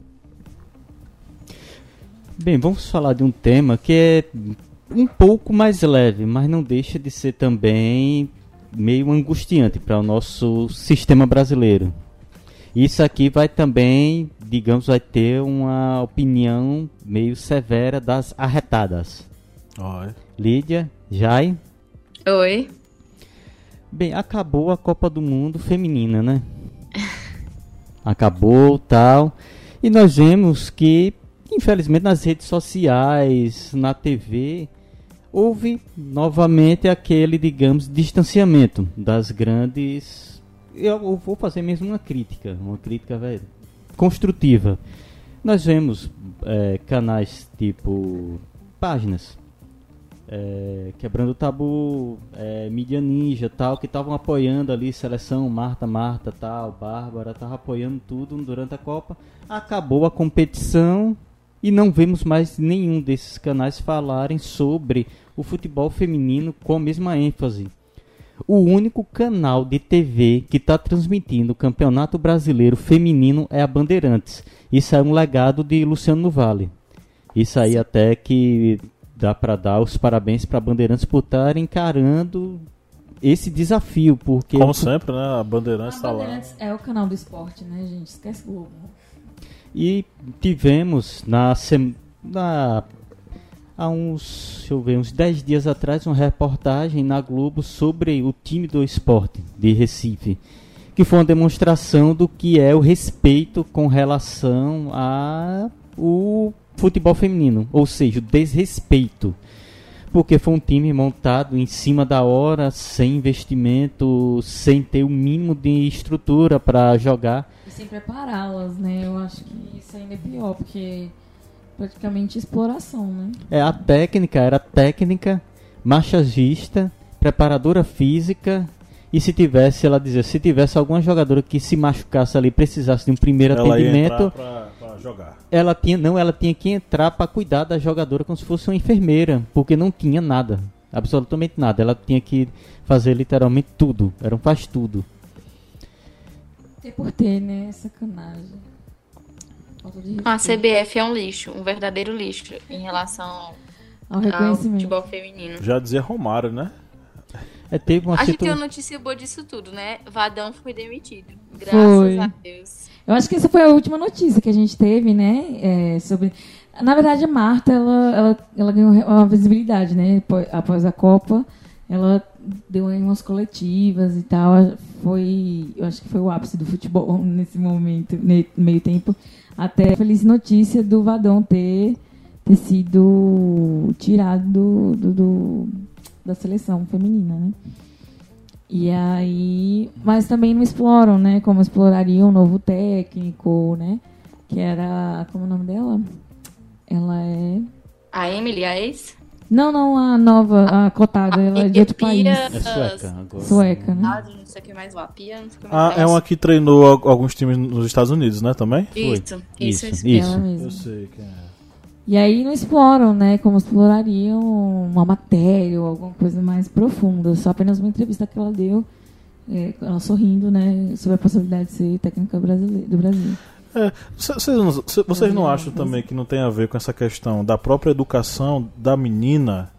Bem, vamos falar de um tema que é um pouco mais leve, mas não deixa de ser também meio angustiante para o nosso sistema brasileiro. Isso aqui vai também, digamos, vai ter uma opinião meio severa das arretadas. Olha. Lídia, Jai, Oi. Bem, acabou a Copa do Mundo feminina, né? Acabou, tal. E nós vemos que, infelizmente, nas redes sociais, na TV, houve novamente aquele, digamos, distanciamento das grandes. Eu vou fazer mesmo uma crítica, uma crítica velho, construtiva. Nós vemos eh, canais tipo páginas é, Quebrando o Tabu, é, Mídia Ninja tal, que estavam apoiando ali, seleção, Marta, Marta tal, Bárbara, tava apoiando tudo durante a Copa. Acabou a competição e não vemos mais nenhum desses canais falarem sobre o futebol feminino com a mesma ênfase. O único canal de TV que está transmitindo o Campeonato Brasileiro Feminino é a Bandeirantes. Isso é um legado de Luciano Vale. Isso aí até que dá para dar os parabéns para a Bandeirantes por estar encarando esse desafio, porque Como sempre, né? A Bandeirantes A tá lá. Bandeirantes é o canal do esporte, né, gente? Esquece Globo. E tivemos na, há uns, deixa eu ver, uns 10 dias atrás uma reportagem na Globo sobre o time do esporte de Recife, que foi uma demonstração do que é o respeito com relação a o futebol feminino, ou seja, o desrespeito. Porque foi um time montado em cima da hora, sem investimento, sem ter o mínimo de estrutura para jogar. E sem prepará-las, né? Eu acho que isso ainda é pior, porque praticamente exploração, né? É, a técnica era técnica, massagista, preparadora física. E se tivesse, ela dizia, se tivesse alguma jogadora que se machucasse ali, precisasse de um primeiro Ela atendimento, pra jogar. ela tinha, não, ela tinha que entrar para cuidar da jogadora como se fosse uma enfermeira, porque não tinha nada, absolutamente nada. Ela tinha que fazer literalmente tudo, era um faz tudo. Ter por ter, né? Sacanagem. A respeito CBF é um lixo, um verdadeiro lixo em relação ao ao futebol feminino. Já dizia Romário, né? É, teve uma A gente situ... tem uma notícia boa disso tudo, né? Vadão foi demitido. Graças Foi. a Deus. Eu acho que essa foi a última notícia que a gente teve, né? é, sobre. Na verdade, a Marta, ela, ela, ela ganhou uma visibilidade, né? Após- a Copa, ela deu aí umas coletivas e tal. Foi, eu acho que foi o ápice do futebol nesse momento, ne- meio tempo. Até a feliz notícia do Vadão ter, ter sido tirado do, do- do- da seleção feminina, né? E aí, mas também não exploram, né? Como explorariam um novo técnico, né? Que era, como é o nome dela? Ela é A Emily, a ex? Não, não, a nova, a cotada, ela é de outro Pia- país. É sueca agora. Sueca, né? Ah, não sei o que mais lá. Pia, não sei o que mais Ah, lá. é uma que treinou al- alguns times nos Estados Unidos, né? Também? Isso, Foi. isso, Isso, isso. isso. Ela mesma. Eu sei quem é. E aí não exploram, né? Como explorariam uma matéria ou alguma coisa mais profunda. Só apenas uma entrevista que ela deu, é, ela sorrindo, né? Sobre a possibilidade de ser técnica brasileira, do Brasil. É, cê- cês não- cê- vocês não acham também que não tem a ver com essa questão da própria educação da menina,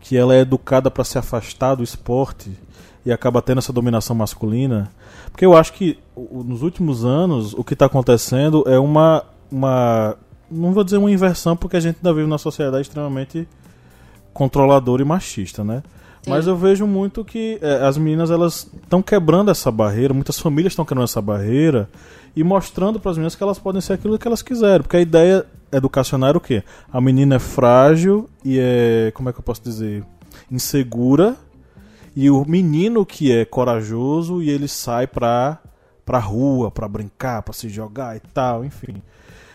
que ela é educada para se afastar do esporte e acaba tendo essa dominação masculina? Porque eu acho que nos últimos anos o que está acontecendo é uma, uma. Não vou dizer uma inversão, porque a gente ainda vive numa sociedade extremamente controladora e machista, né? Sim. Mas eu vejo muito que eh, as meninas elas estão quebrando essa barreira, muitas famílias estão quebrando essa barreira e mostrando para as meninas que elas podem ser aquilo que elas quiserem, porque a ideia educacional era o quê? A menina é frágil e é, como é que eu posso dizer, insegura e o menino que é corajoso e ele sai pra pra rua, pra brincar, pra se jogar e tal, enfim.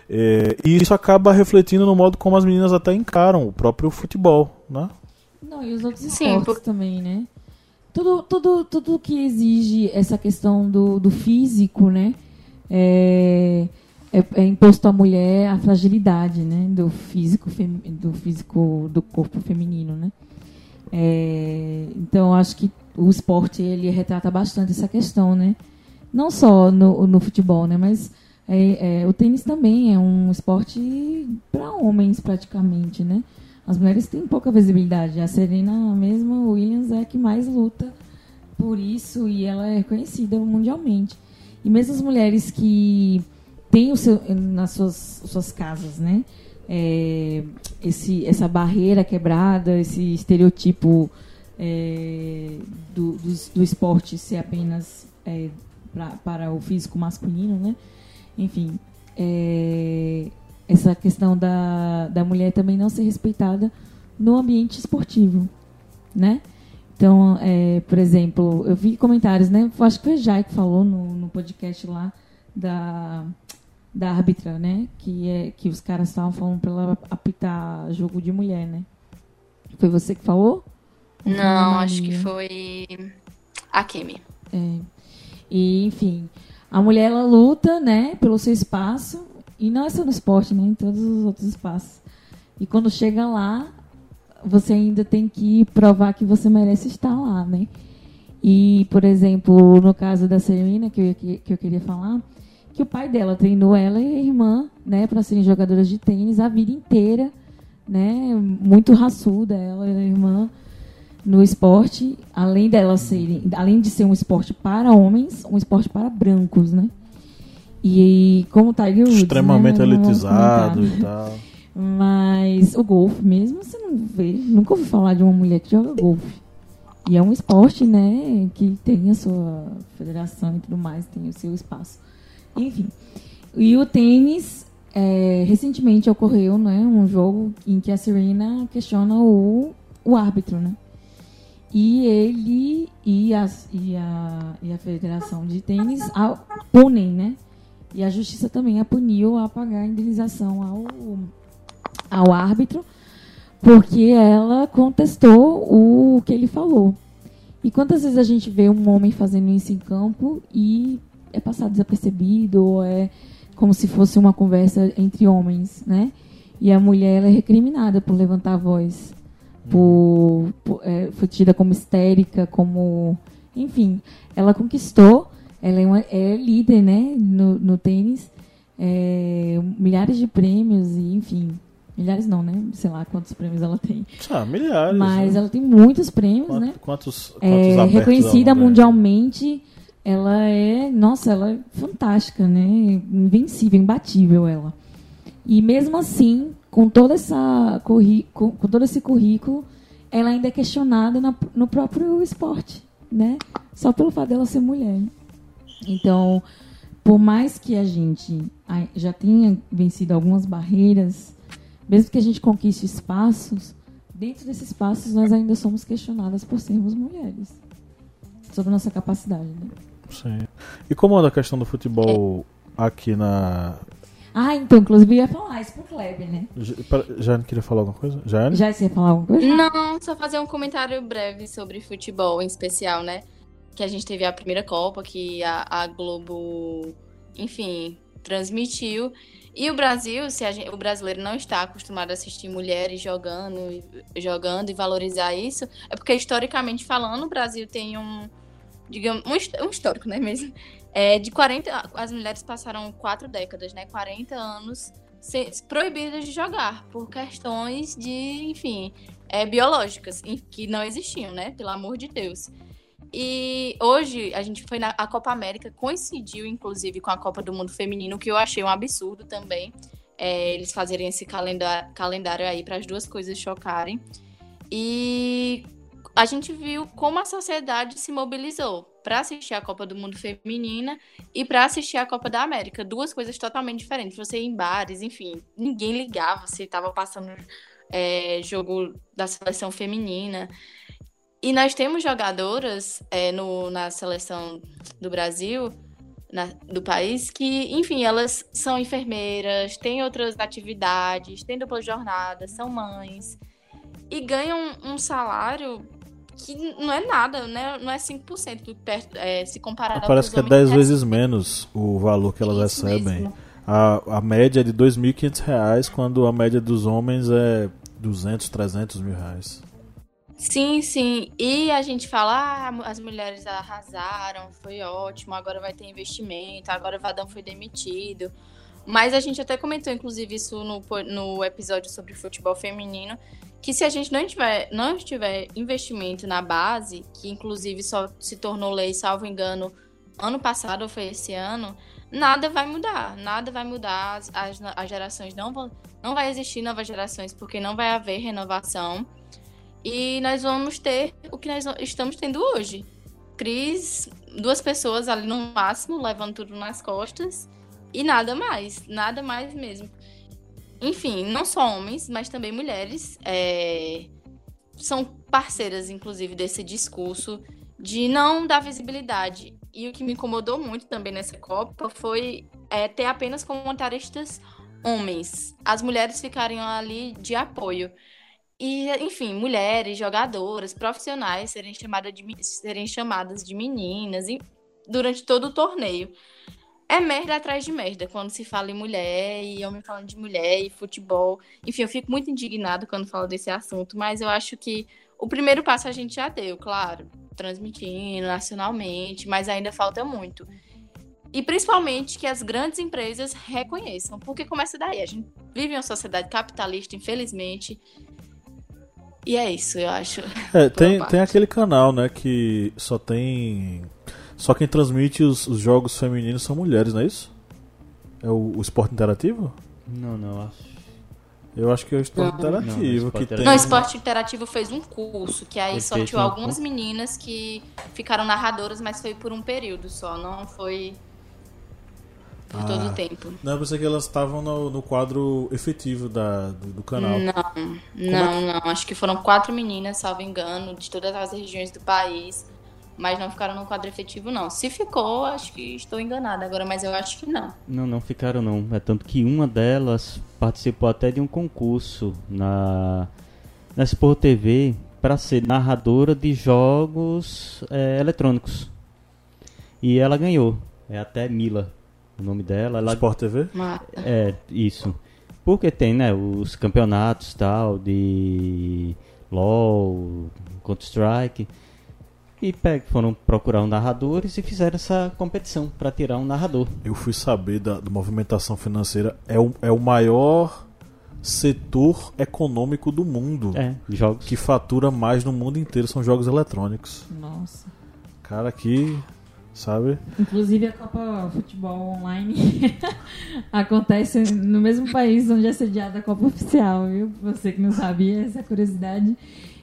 É, e isso acaba refletindo no modo como as meninas até encaram o próprio futebol, né? Não, e os outros Sim, esportes por- também, né? Tudo, tudo, tudo que exige essa questão do, do físico, né? É, é, é imposto à mulher a fragilidade, né? Do físico, fem- do físico do corpo feminino, né? É, então, eu acho que o esporte, ele retrata bastante essa questão, né? Não só no, no futebol, né? Mas é, é, o tênis também é um esporte para homens, praticamente, né? As mulheres têm pouca visibilidade. A Serena mesmo, Williams, é a que mais luta por isso e ela é conhecida mundialmente. E mesmo as mulheres que têm o seu, nas suas, suas casas, né? É, esse, essa barreira quebrada, esse estereotipo é, do, do, do esporte ser apenas é, pra, para o físico masculino, né? Enfim, é, essa questão da, da mulher também não ser respeitada no ambiente esportivo, né? Então, é, por exemplo, eu vi comentários, né? Acho que foi a Jai que falou no, no podcast lá da, da árbitra, né? Que, é, que os caras estavam falando para ela apitar jogo de mulher, né? Foi você que falou? Não, acho que foi a Kemi. É. E, enfim, a mulher ela luta, né, pelo seu espaço, e não é só no esporte, né, em todos os outros espaços. E quando chega lá, você ainda tem que provar que você merece estar lá, né? E, por exemplo, no caso da Serena, que eu, que, eu queria falar, que o pai dela treinou ela e a irmã, né, para serem jogadoras de tênis a vida inteira, né? Muito raçuda ela e a irmã no esporte, além dela serem, além de ser um esporte para homens, um esporte para brancos, né? E como o Tiger Woods, Extremamente né? Elitizado e tal. Mas o golfe mesmo, você não vê, nunca ouvi falar de uma mulher que joga golfe. E é um esporte, né, que tem a sua federação e tudo mais, tem o seu espaço. Enfim. E o tênis, é, recentemente ocorreu, né, um jogo em que a Serena questiona o, o árbitro, né? E ele e, as, e, a, e a Federação de Tênis a, punem, né? E a Justiça também a puniu a pagar a indenização ao, ao árbitro, porque ela contestou o que ele falou. E quantas vezes a gente vê um homem fazendo isso em campo e é passado desapercebido, ou é como se fosse uma conversa entre homens, né? E a mulher ela é recriminada por levantar a voz, por, por- é, foi tida como histérica, como, enfim, ela conquistou, ela é, uma, é líder, né, no, no tênis, é, milhares de prêmios e, enfim, Milhares não, né? Sei lá quantos prêmios ela tem. Ah, milhares. Mas né? ela tem muitos prêmios, Quanto- né? Quantos, quantos É, reconhecida mundialmente, ela é, nossa, ela é fantástica, né? Invencível, imbatível ela. E mesmo assim, com toda essa com, com todo esse currículo, ela ainda é questionada na- no próprio esporte, né? Só pelo fato dela ser mulher. Então, por mais que a gente já tenha vencido algumas barreiras, mesmo que a gente conquiste espaços, dentro desses espaços nós ainda somos questionadas por sermos mulheres. Sobre nossa capacidade, né? Sim. E como anda a questão do futebol aqui na. Ah, então, inclusive eu ia falar isso pro Kleber, né? Jane queria falar alguma coisa? Jane? Já você ia falar alguma coisa? Não, só fazer um comentário breve sobre futebol em especial, né? Que a gente teve a primeira Copa, que a, a Globo, enfim, transmitiu. E o Brasil, se a gente- o brasileiro não está acostumado a assistir mulheres jogando, e- jogando e valorizar isso, é porque historicamente falando, o Brasil tem um, digamos, um, um histórico, né, mesmo? É, de 40, as mulheres passaram quatro décadas, né, 40 anos proibidas de jogar por questões de, enfim, é, biológicas, que não existiam, né? Pelo amor de Deus. E hoje a gente foi na a Copa América, coincidiu inclusive com a Copa do Mundo Feminino, que eu achei um absurdo também. é, eles fazerem esse calenda- calendário aí para as duas coisas chocarem. E a gente viu como a sociedade se mobilizou para assistir a Copa do Mundo Feminina e para assistir a Copa da América. Duas coisas totalmente diferentes. Você ia em bares, enfim, ninguém ligava se estava passando é, jogo da seleção feminina. E nós temos jogadoras é, no, na seleção do Brasil, na- do país, que, enfim, elas são enfermeiras, têm outras atividades, têm dupla jornada, são mães, e ganham um salário que não é nada, né? não é 5% do, é, se comparado ao Parece que é homens 10 recebem. vezes menos o valor que elas Isso recebem. mesmo. A, a média é de 2.500 reais, quando a média dos homens é 200, 300 mil reais. Sim, sim. E a gente fala, ah, as mulheres arrasaram, foi ótimo, agora vai ter investimento, agora o Vadão foi demitido. Mas a gente até comentou, inclusive, isso no, no episódio sobre futebol feminino, que se a gente não tiver, não tiver investimento na base, que inclusive só se tornou lei, salvo engano, ano passado ou foi esse ano, nada vai mudar. Nada vai mudar. As, as, as gerações não vão. Não vai existir novas gerações, porque não vai haver renovação. E nós vamos ter o que nós estamos tendo hoje. Cris, duas pessoas ali no máximo, levando tudo nas costas. E nada mais. Nada mais mesmo. Enfim, não só homens, mas também mulheres. é, São parceiras, inclusive, desse discurso de não dar visibilidade. E o que me incomodou muito também nessa Copa foi é, ter apenas comentaristas homens. As mulheres ficarem ali de apoio. E, enfim, mulheres, jogadoras, profissionais serem, chamada de, serem chamadas de meninas em- durante todo o torneio. É merda atrás de merda quando se fala em mulher e homem falando de mulher e futebol. Enfim, eu fico muito indignado quando falo desse assunto, mas eu acho que o primeiro passo a gente já deu, claro, transmitindo nacionalmente, mas ainda falta muito. E principalmente que as grandes empresas reconheçam, porque começa daí. A gente vive em uma sociedade capitalista, infelizmente. E é isso, eu acho. É, tem, tem aquele canal, né, que só tem. Só quem transmite os, os jogos femininos são mulheres, não é isso? É o, o esporte interativo? Não, não, acho. Eu acho que é o esporte Não. interativo. Não, o esporte que tem... Não, o Esporte Interativo fez um curso, que aí um algumas meninas que ficaram narradoras, mas foi por um período só, não foi por todo Ah. o tempo. Não, eu pensei que elas estavam no, no quadro efetivo da, do, do canal. Não, é não, não. Acho que foram quatro meninas, salvo engano, de todas as regiões do país. Mas não ficaram no quadro efetivo, não. Se ficou, acho que estou enganada agora, mas eu acho que não. Não, não ficaram não. É tanto que uma delas participou até de um concurso na, na Sport TV para ser narradora de jogos é, eletrônicos. E ela ganhou. É até Mila o nome dela. Ela, Sport TV? É, isso. Porque tem, né, os campeonatos tal de LoL, Counter-Strike. E foram procurar um narradores e fizeram essa competição para tirar um narrador. Eu fui saber da, da movimentação financeira. É o, é o maior setor econômico do mundo. É, jogos. Que fatura mais no mundo inteiro são jogos eletrônicos. Nossa. Cara, aqui, sabe? Inclusive a Copa Futebol Online acontece no mesmo país onde é sediada a Copa Oficial, viu? Você que não sabia essa curiosidade.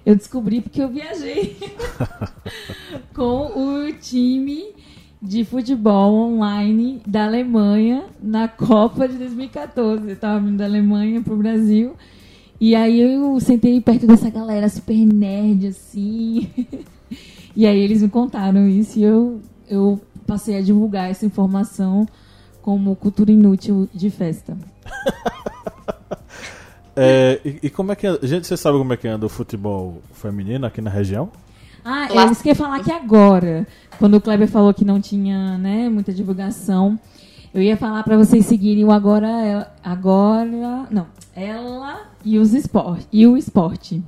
Eu descobri porque eu viajei com o time de futebol online da Alemanha na Copa de 2014. Eu tava vindo da Alemanha pro Brasil. E aí eu sentei perto dessa galera super nerd, assim. e aí eles me contaram isso e eu, eu passei a divulgar essa informação como cultura inútil de festa. é, e, e, como é que gente você sabe como é que anda o futebol feminino aqui na região? Ah, Lá. eles querem falar que agora, quando o Kleber falou que não tinha, né, muita divulgação, eu ia falar para vocês seguirem o agora, agora, não, ela e os esporte e o esporte.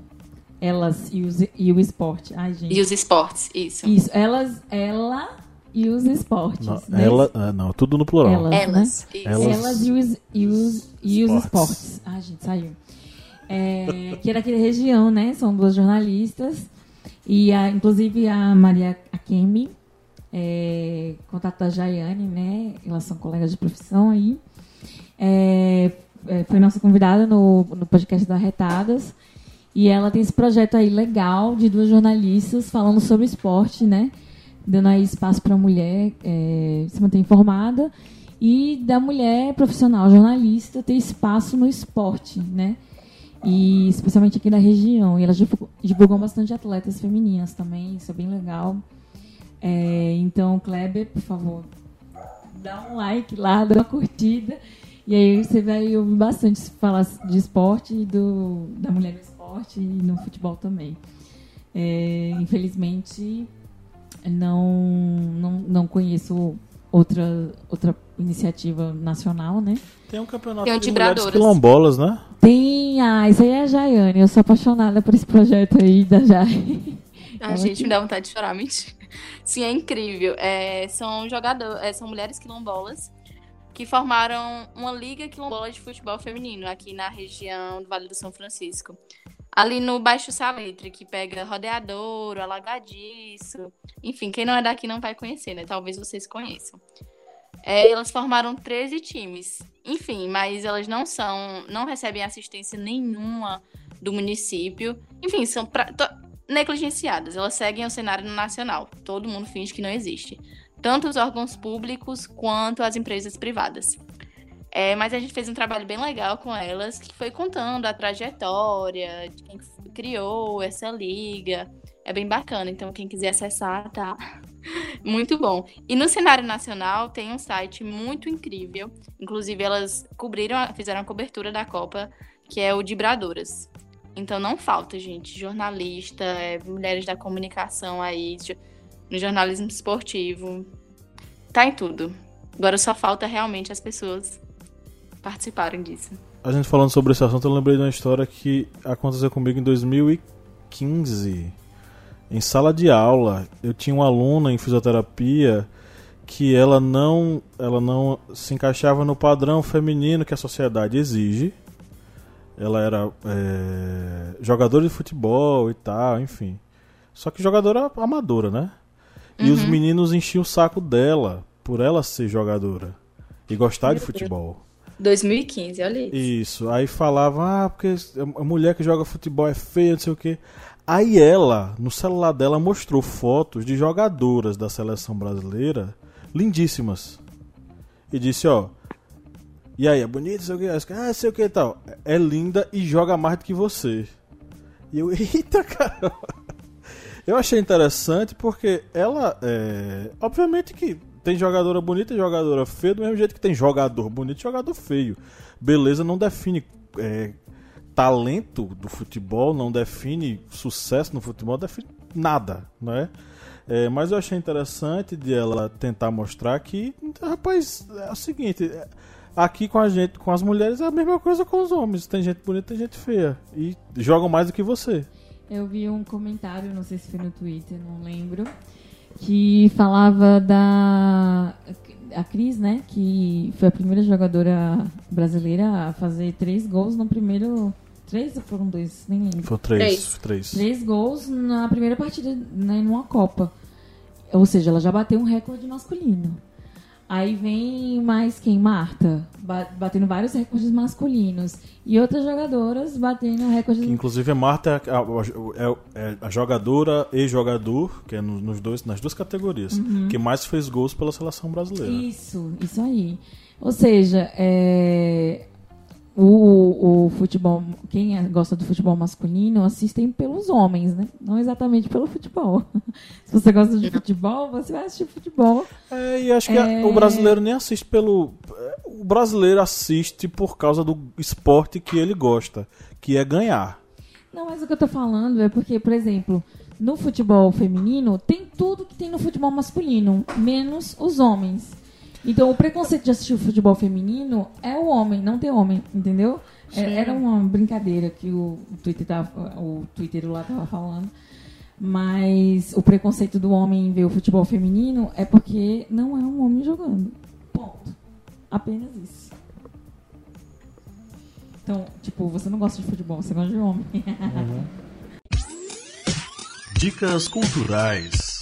Elas e, os, e o esporte. Ai, gente. E os esportes, isso. Isso, elas, ela e os esportes. Não, né? ela, ah, não, tudo no plural. Elas, elas, né? elas, elas e os, e os, e os esportes. Ai, gente, saiu. É, que é daquela região, né? São duas jornalistas. E a, inclusive a Maria Akemi, é, contato da Jaiane, né? Elas são colegas de profissão aí. É, é, foi nossa convidada no, no podcast da Retadas. E ela tem esse projeto aí legal de duas jornalistas falando sobre esporte, né? Dando aí espaço para a mulher é, se manter informada e da mulher profissional jornalista ter espaço no esporte, né? E especialmente aqui na região. E elas divulgam bastante atletas femininas também, isso é bem legal. É, então, Kleber, por favor, dá um like lá, dá uma curtida. E aí você vai ouvir bastante falar de esporte e do, da mulher no esporte e no futebol também. É, infelizmente, não, não, não conheço outra, outra iniciativa nacional, né? Tem um campeonato Tem um de mulheres quilombolas, né? Tem, ah, isso aí é a Jaiane. Eu sou apaixonada por esse projeto aí da Jai. A gente me dá vontade de chorar, mentira. Sim, é incrível. É, são jogadores, é, são mulheres quilombolas que formaram uma liga quilombola de futebol feminino aqui na região do Vale do São Francisco. Ali no Baixo Salitre, que pega Rodeadouro, Alagadiço. Enfim, quem não é daqui não vai conhecer, né? Talvez vocês conheçam. É, elas formaram 13 times. Enfim, mas elas não são, não recebem assistência nenhuma do município. Enfim, são pra, to, negligenciadas. Elas seguem o cenário nacional. Todo mundo finge que não existe. Tanto os órgãos públicos quanto as empresas privadas. É, mas a gente fez um trabalho bem legal com elas, que foi contando a trajetória de quem criou essa liga. É bem bacana, então quem quiser acessar, tá muito bom. E no cenário nacional tem um site muito incrível. Inclusive, elas cobriram, fizeram a cobertura da Copa, que é o Dibradoras. Então não falta, gente. Jornalista, é, mulheres da comunicação aí, no jornalismo esportivo. Tá em tudo. Agora só falta realmente as pessoas participarem disso. A gente falando sobre esse assunto, eu lembrei de uma história que aconteceu comigo em 2015 em sala de aula, eu tinha uma aluna em fisioterapia que ela não, ela não se encaixava no padrão feminino que a sociedade exige. Ela era é, jogadora de futebol e tal, enfim. Só que jogadora amadora, né? E uhum. os meninos enchiam o saco dela por ela ser jogadora e gostar Meu de futebol. 2015, olha isso. Isso. Aí falavam, ah, porque a mulher que joga futebol é feia, não sei o quê. Aí ela, no celular dela, mostrou fotos de jogadoras da seleção brasileira lindíssimas. E disse, ó. E aí, é bonita, sei o que? Ah, sei o que e tal. É linda e joga mais do que você. E eu, eita caramba. Eu achei interessante porque ela. É... Obviamente que tem jogadora bonita e jogadora feia, do mesmo jeito que tem jogador bonito e jogador feio. Beleza não define é, talento do futebol, não define sucesso no futebol, define nada, né? É, mas eu achei interessante de ela tentar mostrar que, rapaz, é o seguinte, é, aqui com a gente, com as mulheres é a mesma coisa com os homens. Tem gente bonita, tem gente feia e jogam mais do que você. Eu vi um comentário, não sei se foi no Twitter, não lembro, que falava da a Cris, né, que foi a primeira jogadora brasileira a fazer três gols no primeiro. Três ou foram dois? Nem lembro. Foi três. Três. Três. Três gols na primeira partida, né, numa Copa. Ou seja, ela já bateu um recorde masculino. Aí vem mais quem? Marta, batendo vários recordes masculinos. E outras jogadoras batendo recordes inclusive a Marta é a, é- é a jogadora e jogador, que é no- nos dois, nas duas categorias, que mais fez gols pela seleção brasileira. Isso, isso aí. Ou seja, é, o, o futebol, quem é- gosta do futebol masculino assistem pelos homens, né? Não exatamente pelo futebol. Se você gosta de futebol, você vai assistir futebol. É, e acho que a- É. o brasileiro nem assiste pelo. O brasileiro assiste por causa do esporte que ele gosta, que é ganhar. Não, mas o que eu tô falando é porque, por exemplo, no futebol feminino tem tudo que tem no futebol masculino, menos os homens. Então o preconceito de assistir o futebol feminino é o homem, não ter homem, entendeu? É-. Era uma brincadeira que o Twitter tava, o Twitter lá tava falando. Mas o preconceito do homem em ver o futebol feminino é porque não é um homem jogando. Ponto. Apenas isso. Então, tipo, você não gosta de futebol, você gosta de homem. Dicas culturais.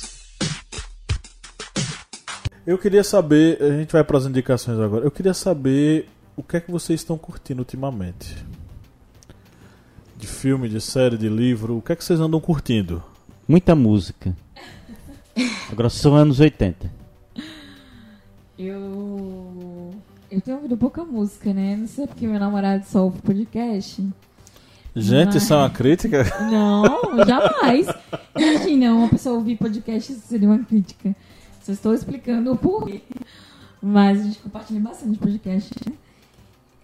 Eu queria saber, a gente vai para as indicações agora. Eu queria saber o que é que vocês estão curtindo ultimamente. De filme, de série, de livro, o que é que vocês andam curtindo? Muita música. Agora são anos 80. Eu. Eu tenho ouvido pouca música, né? Não sei porque meu namorado só ouve podcast. Gente, Mas- isso é uma crítica? Não, jamais. Imagina, uma pessoa ouvir podcast seria uma crítica. Só estou explicando o porquê. Mas a gente compartilha bastante podcast, né?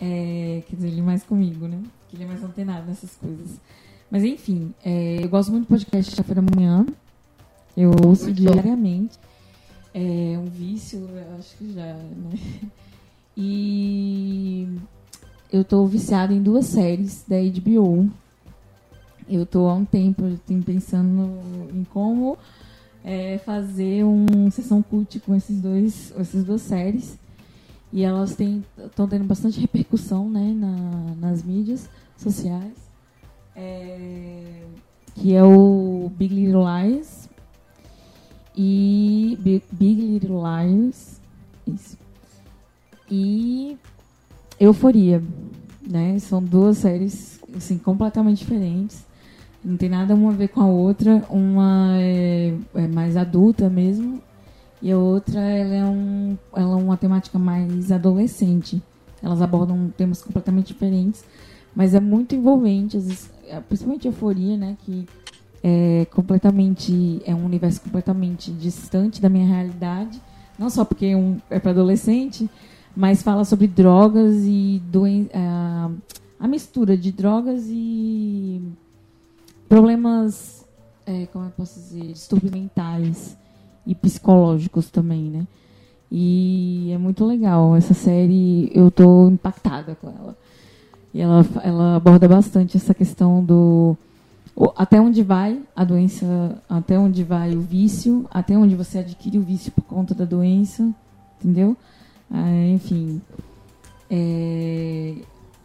É, quer dizer, ele mais comigo, né? Que ele é mais antenado nessas coisas. Mas enfim, é, eu gosto muito do podcast Café da Manhã. Eu ouço Muito diariamente. É um vício, eu acho que já, né? E eu tô viciada em duas séries da HBO. Eu tô há um tempo eu tenho pensando em como é, fazer uma sessão cult com esses dois, essas duas séries. E elas estão tendo bastante repercussão né, na- nas mídias sociais. É, que é o Big Little Lies e Big, Little Lies. Isso. E Euforia, né? São duas séries assim completamente diferentes. Não tem nada uma a ver com a outra. Uma é, é mais adulta mesmo e a outra ela é, um, ela é uma temática mais adolescente. Elas abordam temas completamente diferentes, mas é muito envolvente, vezes, é, principalmente Euforia, né? Que é completamente é um universo completamente distante da minha realidade. Não só porque um, é para adolescente, mas fala sobre drogas e doen a, a mistura de drogas e problemas, é, como eu posso dizer, distúrbios mentais e psicológicos também, né? E é muito legal essa série, eu tô impactada com ela. E ela, ela aborda bastante essa questão do até onde vai a doença, até onde vai o vício, até onde você adquire o vício por conta da doença, entendeu? Ah, enfim, é,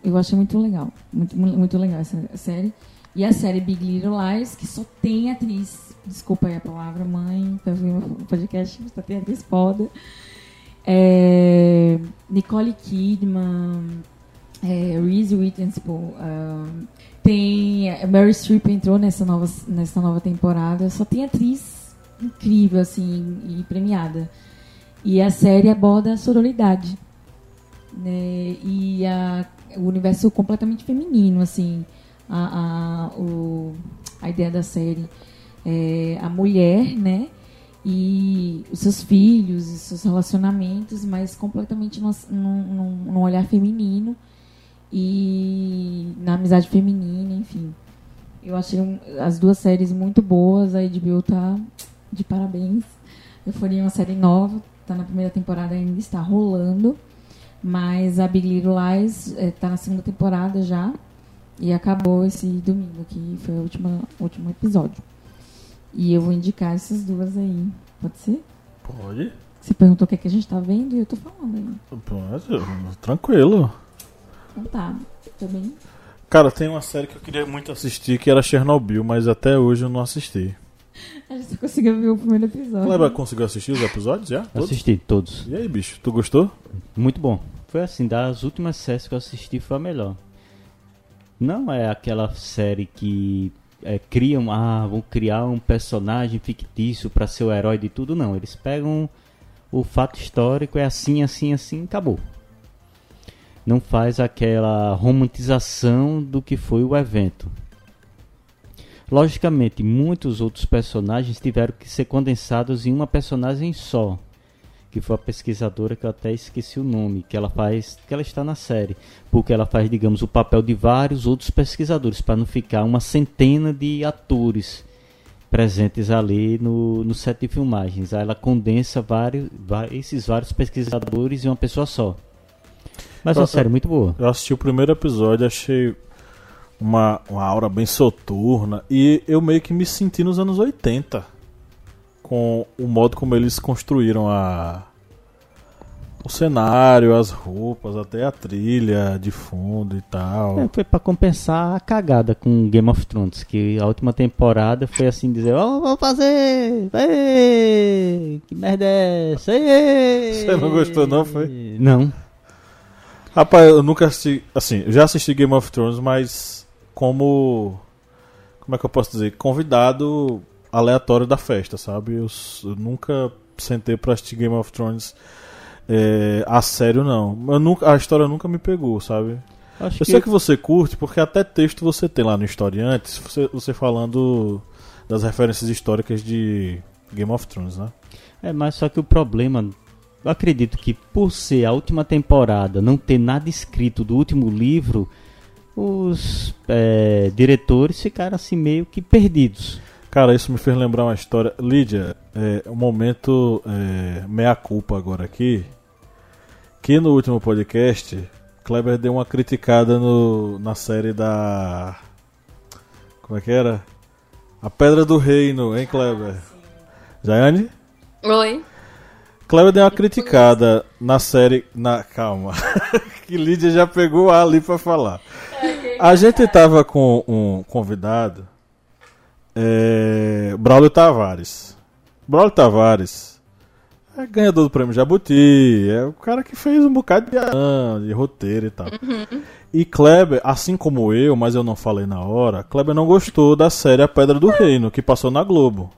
eu achei muito legal, muito, mu- muito legal essa série. E a série Big Little Lies, que só tem atriz, desculpa aí a palavra, mãe, pra ver o podcast, só tem atriz foda. É, Nicole Kidman, é, Reese Witherspoon, ah, tem a Mary Streep entrou nessa nova, nessa nova temporada, só tem atriz incrível assim e premiada. E a série aborda a sororidade, né? E a, o universo completamente feminino, assim, a, a, o, a ideia da série é a mulher, né? E os seus filhos, e seus relacionamentos, mas completamente num, num, num olhar feminino e na amizade feminina, enfim. Eu achei um- as duas séries muito boas, a HBO tá de parabéns. Euforia é uma série nova, tá na primeira temporada ainda, está rolando. Mas a Big Little Lies eh, tá na segunda temporada já. E acabou esse domingo, que foi o último episódio. E eu vou indicar essas duas aí. Pode ser? Pode. Você perguntou o que, é que a gente tá vendo e eu tô falando aí. Mas, Tranquilo. Então tá. Também. Cara, tem uma série que eu queria muito assistir que era Chernobyl, mas até hoje eu não assisti. A gente só conseguiu ver o primeiro episódio. Cleber conseguiu assistir os episódios já? Todos? Assisti todos. E aí, bicho, tu gostou? Muito bom. Foi assim, das últimas séries que eu assisti foi a melhor. Não é aquela série que é, criam, ah, vão criar um personagem fictício para ser o herói de tudo, não. Eles pegam o fato histórico, é assim, assim, assim, acabou. Não faz aquela romantização do que foi o evento. Logicamente, muitos outros personagens tiveram que ser condensados em uma personagem só, que foi a pesquisadora que eu até esqueci o nome, que ela faz, que ela está na série, porque ela faz, digamos, o papel de vários outros pesquisadores para não ficar uma centena de atores presentes ali no, no set de filmagens. Aí ela condensa vários, esses vários pesquisadores em uma pessoa só. Mas é uma série muito boa. Eu assisti o primeiro episódio, achei uma, uma aura bem soturna e eu meio que me senti nos anos 80 com o modo como eles construíram a o cenário, as roupas, até a trilha de fundo e tal. É, foi para compensar a cagada com Game of Thrones, que a última temporada foi assim dizer, ó, oh, vamos fazer, Ei, que merda é essa? Ei. Você não gostou não, foi? Não. Rapaz, eu nunca assisti, assim, já assisti Game of Thrones, mas como como é que eu posso dizer, convidado aleatório da festa, sabe? Eu, eu nunca sentei pra assistir Game of Thrones é, a sério, não. Eu nunca, a história nunca me pegou, sabe? Acho eu que... sei que você curte, porque até texto você tem lá no Historiantes, você, você falando das referências históricas de Game of Thrones, né? É, mas só que o problema, eu acredito que por ser a última temporada, não ter nada escrito do último livro, os é, diretores ficaram assim meio que perdidos. Cara, isso me fez lembrar uma história. Lídia, é, um momento é, meia-culpa agora aqui. Que no último podcast, Kleber deu uma criticada no, na série da. Como é que era? A Pedra do Reino, hein, Kleber? Jaiane? Oi. Kleber deu uma criticada na série. Na, calma. que Lídia já pegou ali pra falar. A gente tava com um convidado é, Braulio Tavares. Braulio Tavares é ganhador do prêmio Jabuti, é o cara que fez um bocado de, de roteiro e tal. Uhum. E Kleber, assim como eu, mas eu não falei na hora, Kleber não gostou da série A Pedra do Reino, que passou na Globo.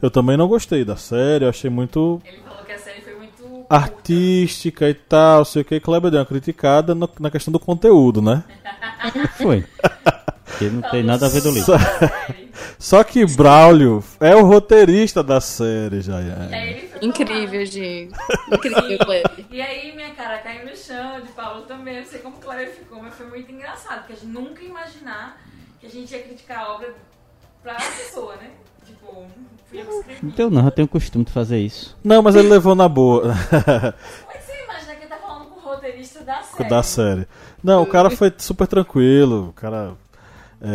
Eu também não gostei da série, eu achei muito. Ele falou que a série foi muito. artística e tal, sei o que. Kleber deu uma criticada no, na questão do conteúdo, né? Foi. Que não tem nada a ver do livro. Só, só que Braulio é o roteirista da série, já é. Incrível, gente. Incrível, E aí minha cara caiu no chão, de Paulo também. Eu sei como Clara ficou, mas foi muito engraçado, porque a gente nunca ia imaginar que a gente ia criticar a obra pra pessoa, né? Tipo, fui eu que escrevi. Então não, eu tenho o costume de fazer isso. Não, mas ele levou na boa. Mas você imagina que ele tá falando com o roteirista da série. Da série. Não, o cara foi super tranquilo, o cara é,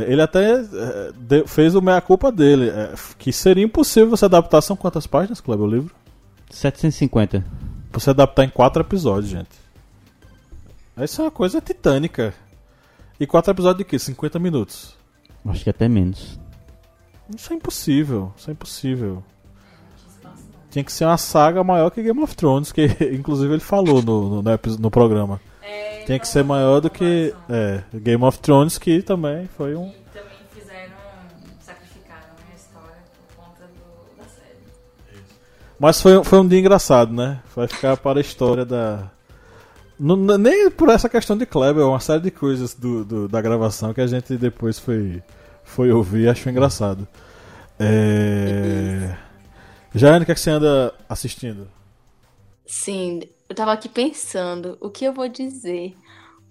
ele até é, fez o meia-culpa dele, é, que seria impossível você adaptar. São quantas páginas, Kleber, o livro? 750. Você adaptar em quatro episódios, gente. Isso é uma coisa titânica. E quatro episódios de quê? 50 minutos? Acho que até menos. Isso é impossível. Isso é impossível. Tinha que ser uma saga maior que Game of Thrones, que inclusive ele falou no, no, no, no programa. É, Tem que ser maior do que é, Game of Thrones, que também foi um. E também fizeram. sacrificaram a história por conta do, da série. Isso. Mas foi, foi um dia engraçado, né? Vai ficar para a história da. Não, nem por essa questão de Kleber, uma série de coisas do, do, da gravação que a gente depois foi, foi ouvir e achou engraçado. É... Jane, o que, é que você anda assistindo? Sim, eu tava aqui pensando o que eu vou dizer.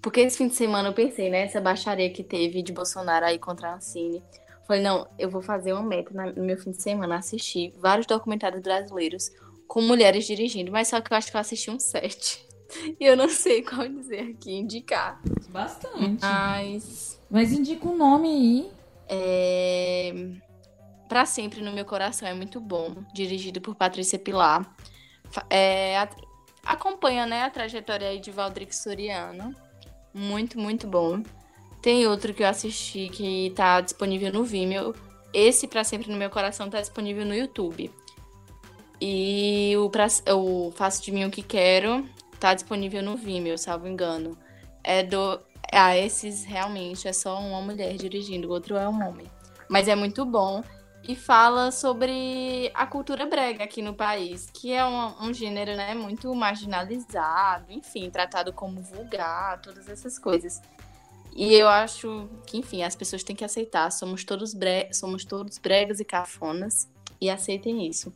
Porque esse fim de semana eu pensei, né? Essa baixaria que teve de Bolsonaro aí contra a Ancine. Falei, não, eu vou fazer uma meta no meu fim de semana, assistir vários documentários brasileiros com mulheres dirigindo. Mas só que eu acho que eu assisti um sete. E eu não sei qual dizer aqui, indicar. Bastante. Mas. Mas indica um nome aí. É. Pra sempre no meu coração é muito bom. Dirigido por Patrícia Pilar. é, acompanha né, a trajetória aí de Valdric Soriano. Muito, muito bom. Tem outro que eu assisti que tá disponível no Vimeo. Esse, Pra Sempre no Meu Coração, tá disponível no YouTube. E o, pra, o Faço de Mim o Que Quero tá disponível no Vimeo, salvo engano. É do. Ah, esses realmente é só uma mulher dirigindo, o outro é um homem. Mas é muito bom. E fala sobre a cultura brega aqui no país, que é um, um gênero né, muito marginalizado, enfim, tratado como vulgar, todas essas coisas. E eu acho que, enfim, as pessoas têm que aceitar. Somos todos, bre somos todos bregas e cafonas. E aceitem isso.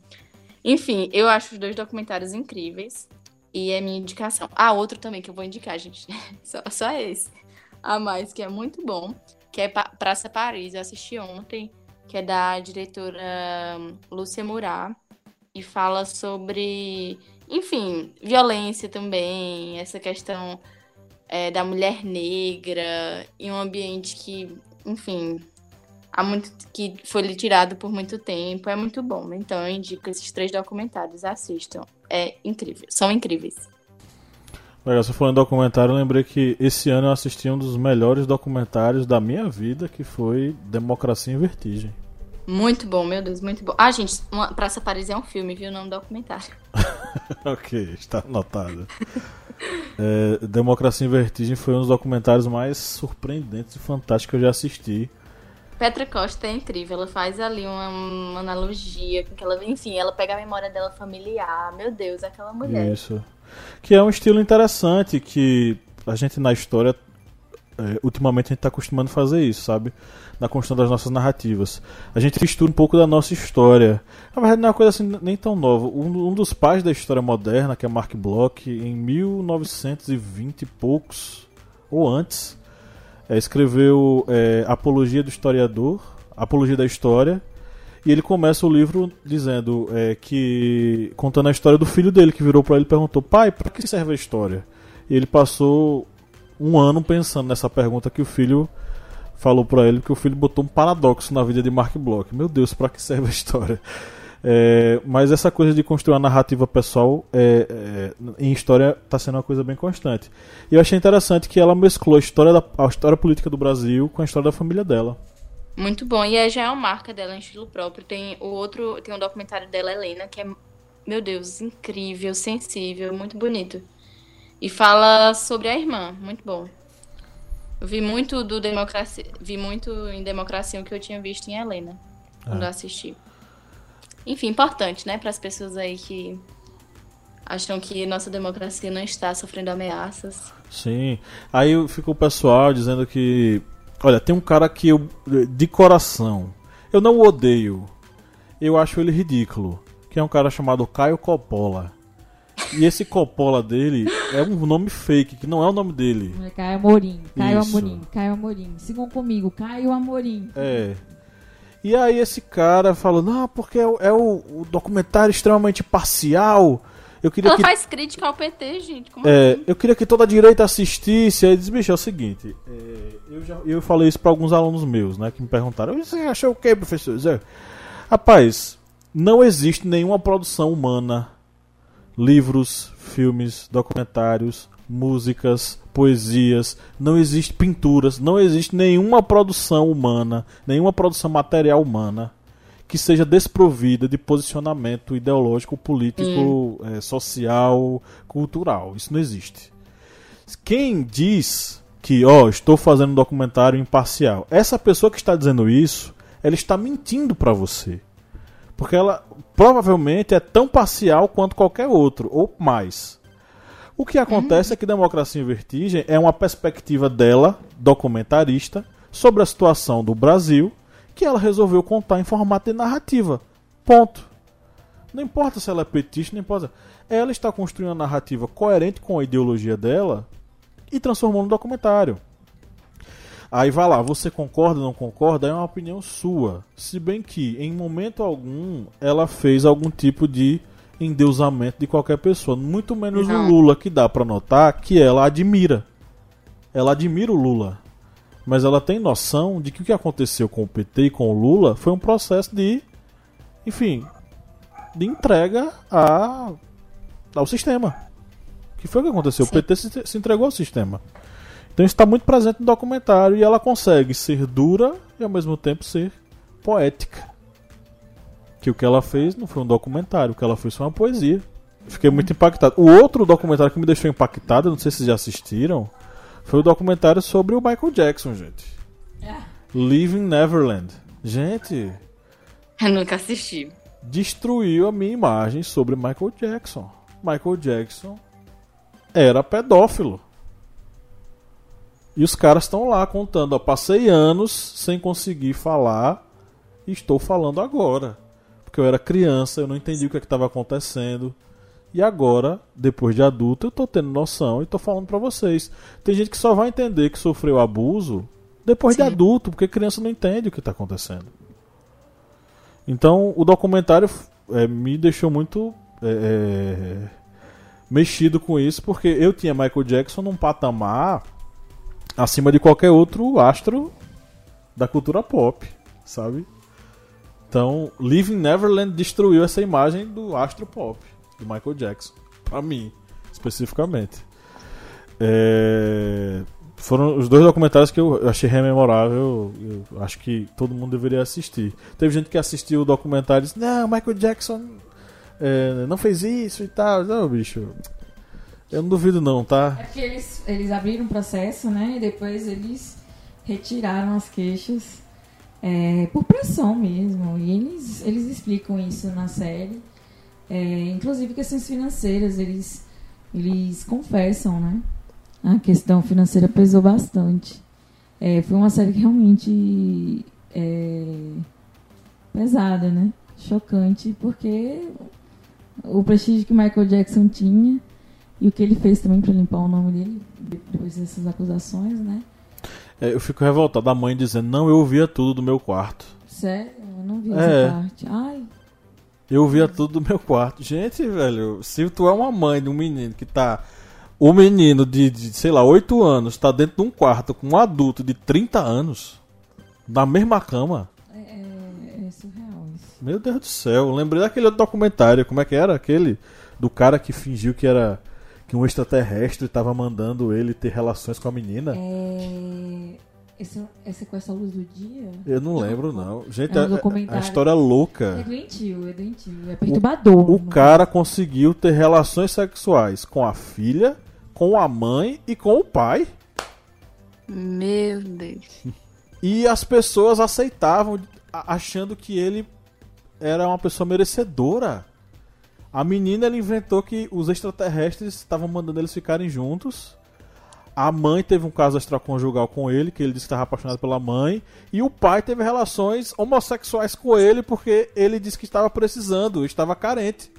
Enfim, eu acho os dois documentários incríveis. E é minha indicação. Ah, outro também que eu vou indicar, gente. só, só esse. A mais, que é muito bom. Que é Praça Paris. Eu assisti ontem. Que é da diretora hum, Lúcia Murat. E fala sobre, enfim, violência também. Essa questão é, da mulher negra. Em um ambiente que, enfim, há muito, que foi lhe tirado por muito tempo. É muito bom. Então eu indico esses três documentários. Assistam. É incrível. São incríveis. Legal, você falando em documentário, eu lembrei que esse ano eu assisti um dos melhores documentários da minha vida, que foi Democracia em Vertigem. Muito bom, meu Deus, muito bom. Ah, gente, uma- Praça Paris é um filme, viu? Não um documentário. ok, está anotado. É, Democracia em Vertigem foi um dos documentários mais surpreendentes e fantásticos que eu já assisti. Petra Costa é incrível, ela faz ali uma, uma analogia com aquela. Enfim, ela pega a memória dela familiar. Meu Deus, aquela mulher. Isso. Que é um estilo interessante que a gente na história, é, ultimamente a gente está acostumando a fazer isso, sabe? Na construção das nossas narrativas. A gente mistura um pouco da nossa história. Na verdade, não é uma coisa assim nem tão nova. Um, um dos pais da história moderna, que é Mark Bloch, em 1920 e poucos, ou antes, é, escreveu é, Apologia do Historiador, Apologia da História, e ele começa o livro dizendo é, que. contando a história do filho dele, que virou pra ele e perguntou: Pai, pra que serve a história? E ele passou um ano pensando nessa pergunta que o filho falou pra ele, que o filho botou um paradoxo na vida de Mark Bloch. Meu Deus, pra que serve a história? É, mas essa coisa de construir uma narrativa pessoal é, é, em história está sendo uma coisa bem constante. E eu achei interessante que ela mesclou a história, da, a história política do Brasil com a história da família dela. Muito bom. E é, já é uma marca dela em estilo próprio. Tem o outro, tem um documentário dela, Helena, que é, meu Deus, incrível, sensível, muito bonito. E fala sobre a irmã, muito bom. Eu vi muito do democracia, vi muito em democracia o que eu tinha visto em Helena quando eu assisti. Enfim, importante, né, para as pessoas aí que acham que nossa democracia não está sofrendo ameaças. Sim. Aí fica o pessoal dizendo que. Olha, tem um cara que eu. De coração. Eu não o odeio. Eu acho ele ridículo. Que é um cara chamado Caio Coppola. E esse Coppola dele é um nome fake, que não é o nome dele. Caio Amorim, Caio Isso. Amorim, Caio Amorim. Sigam comigo, Caio Amorim. É. E aí esse cara falou, não, porque é, o- é o, documentário extremamente parcial. Eu queria Ela que faz crítica ao PT, gente. Como É, assim? eu queria que toda a direita assistisse. Aí diz, bicho, é o seguinte. é, eu, já, eu falei isso para alguns alunos meus, né? Que me perguntaram: Você achou o que, professor? Zé?" Rapaz, não existe nenhuma produção humana. Livros, filmes, documentários, músicas, poesias. Não existe pinturas. Não existe nenhuma produção humana, nenhuma produção material humana que seja desprovida de posicionamento ideológico, político, eh, social, cultural. Isso não existe. Quem diz que, ó, estou fazendo um documentário imparcial, essa pessoa que está dizendo isso, ela está mentindo para você. Porque ela provavelmente é tão parcial quanto qualquer outro, ou mais. O que acontece é que Democracia em Vertigem é uma perspectiva dela, documentarista, sobre a situação do Brasil, que ela resolveu contar em formato de narrativa. Ponto. Não importa se ela é petista, não importa. Ela está construindo uma narrativa coerente com a ideologia dela e transformou no documentário. Aí vai lá, você concorda ou não concorda? É uma opinião sua. Se bem que, em momento algum, ela fez algum tipo de endeusamento de qualquer pessoa. Muito menos Não. o Lula, que dá pra notar que ela admira. Ela admira o Lula. Mas ela tem noção de que o que aconteceu com o PT e com o Lula foi um processo de. Enfim. De entrega a ao sistema. que foi o que aconteceu? Sim. O PT se, se entregou ao sistema. Então isso está muito presente no documentário e ela consegue ser dura e ao mesmo tempo ser poética. Que o que ela fez não foi um documentário, o que ela fez foi uma poesia. Fiquei muito impactado. O outro documentário que me deixou impactado, não sei se vocês já assistiram, foi o documentário sobre o Michael Jackson, gente. Living Neverland. Gente, Eu nunca assisti. destruiu a minha imagem sobre Michael Jackson. Michael Jackson era pedófilo. E os caras estão lá contando, ó, passei anos sem conseguir falar estou falando agora. Porque eu era criança, eu não entendi o que estava acontecendo. E agora, depois de adulto, eu tô tendo noção e tô falando pra vocês. Tem gente que só vai entender que sofreu abuso depois de Sim. adulto, porque criança não entende o que tá acontecendo. Então, o documentário é, me deixou muito é, é, mexido com isso, porque eu tinha Michael Jackson num patamar acima de qualquer outro astro da cultura pop, sabe? Então, Living Neverland destruiu essa imagem do astro pop, do Michael Jackson, pra mim, especificamente. É, Foram os dois documentários que eu achei rememorável. Eu acho que todo mundo deveria assistir. Teve gente que assistiu o documentário e disse: Não, Michael Jackson é, não fez isso e tal. Não, bicho. Eu não duvido, não, tá? É porque eles, eles abriram um processo, né? E depois eles retiraram as queixas é, por pressão mesmo. E eles, eles explicam isso na série. É, inclusive questões financeiras, eles, eles confessam, né? A questão financeira pesou bastante. É, foi uma série que realmente é, pesada, né? Chocante, porque o prestígio que Michael Jackson tinha e o que ele fez também para limpar o nome dele depois dessas acusações, né? É, eu fico revoltado. A mãe dizendo: Não, eu ouvia tudo do meu quarto. Sério, eu não vi É. essa parte. Ai, Eu ouvia tudo do meu quarto. Gente, velho, se tu é uma mãe de um menino que tá. O menino de, de, sei lá, 8 anos tá dentro de um quarto com um adulto de 30 anos, na mesma cama. é, é- é surreal isso. Meu Deus do céu, eu lembrei daquele outro documentário, como é que era? Aquele do cara que fingiu que era que um extraterrestre tava mandando ele ter relações com a menina. É, esse, é sequestro à luz do dia? Eu não lembro não. Gente, É um a- a, história é É louca. doentio, é doentio. É perturbador. O no cara conseguiu ter relações sexuais com a filha, com a mãe e com o pai. Meu Deus. E as pessoas aceitavam, achando que ele era uma pessoa merecedora. A menina ela inventou que os extraterrestres estavam mandando eles ficarem juntos. A mãe teve um caso extraconjugal com ele, que ele disse que estava apaixonado pela mãe. E o pai teve relações homossexuais com ele porque ele disse que estava precisando, estava carente.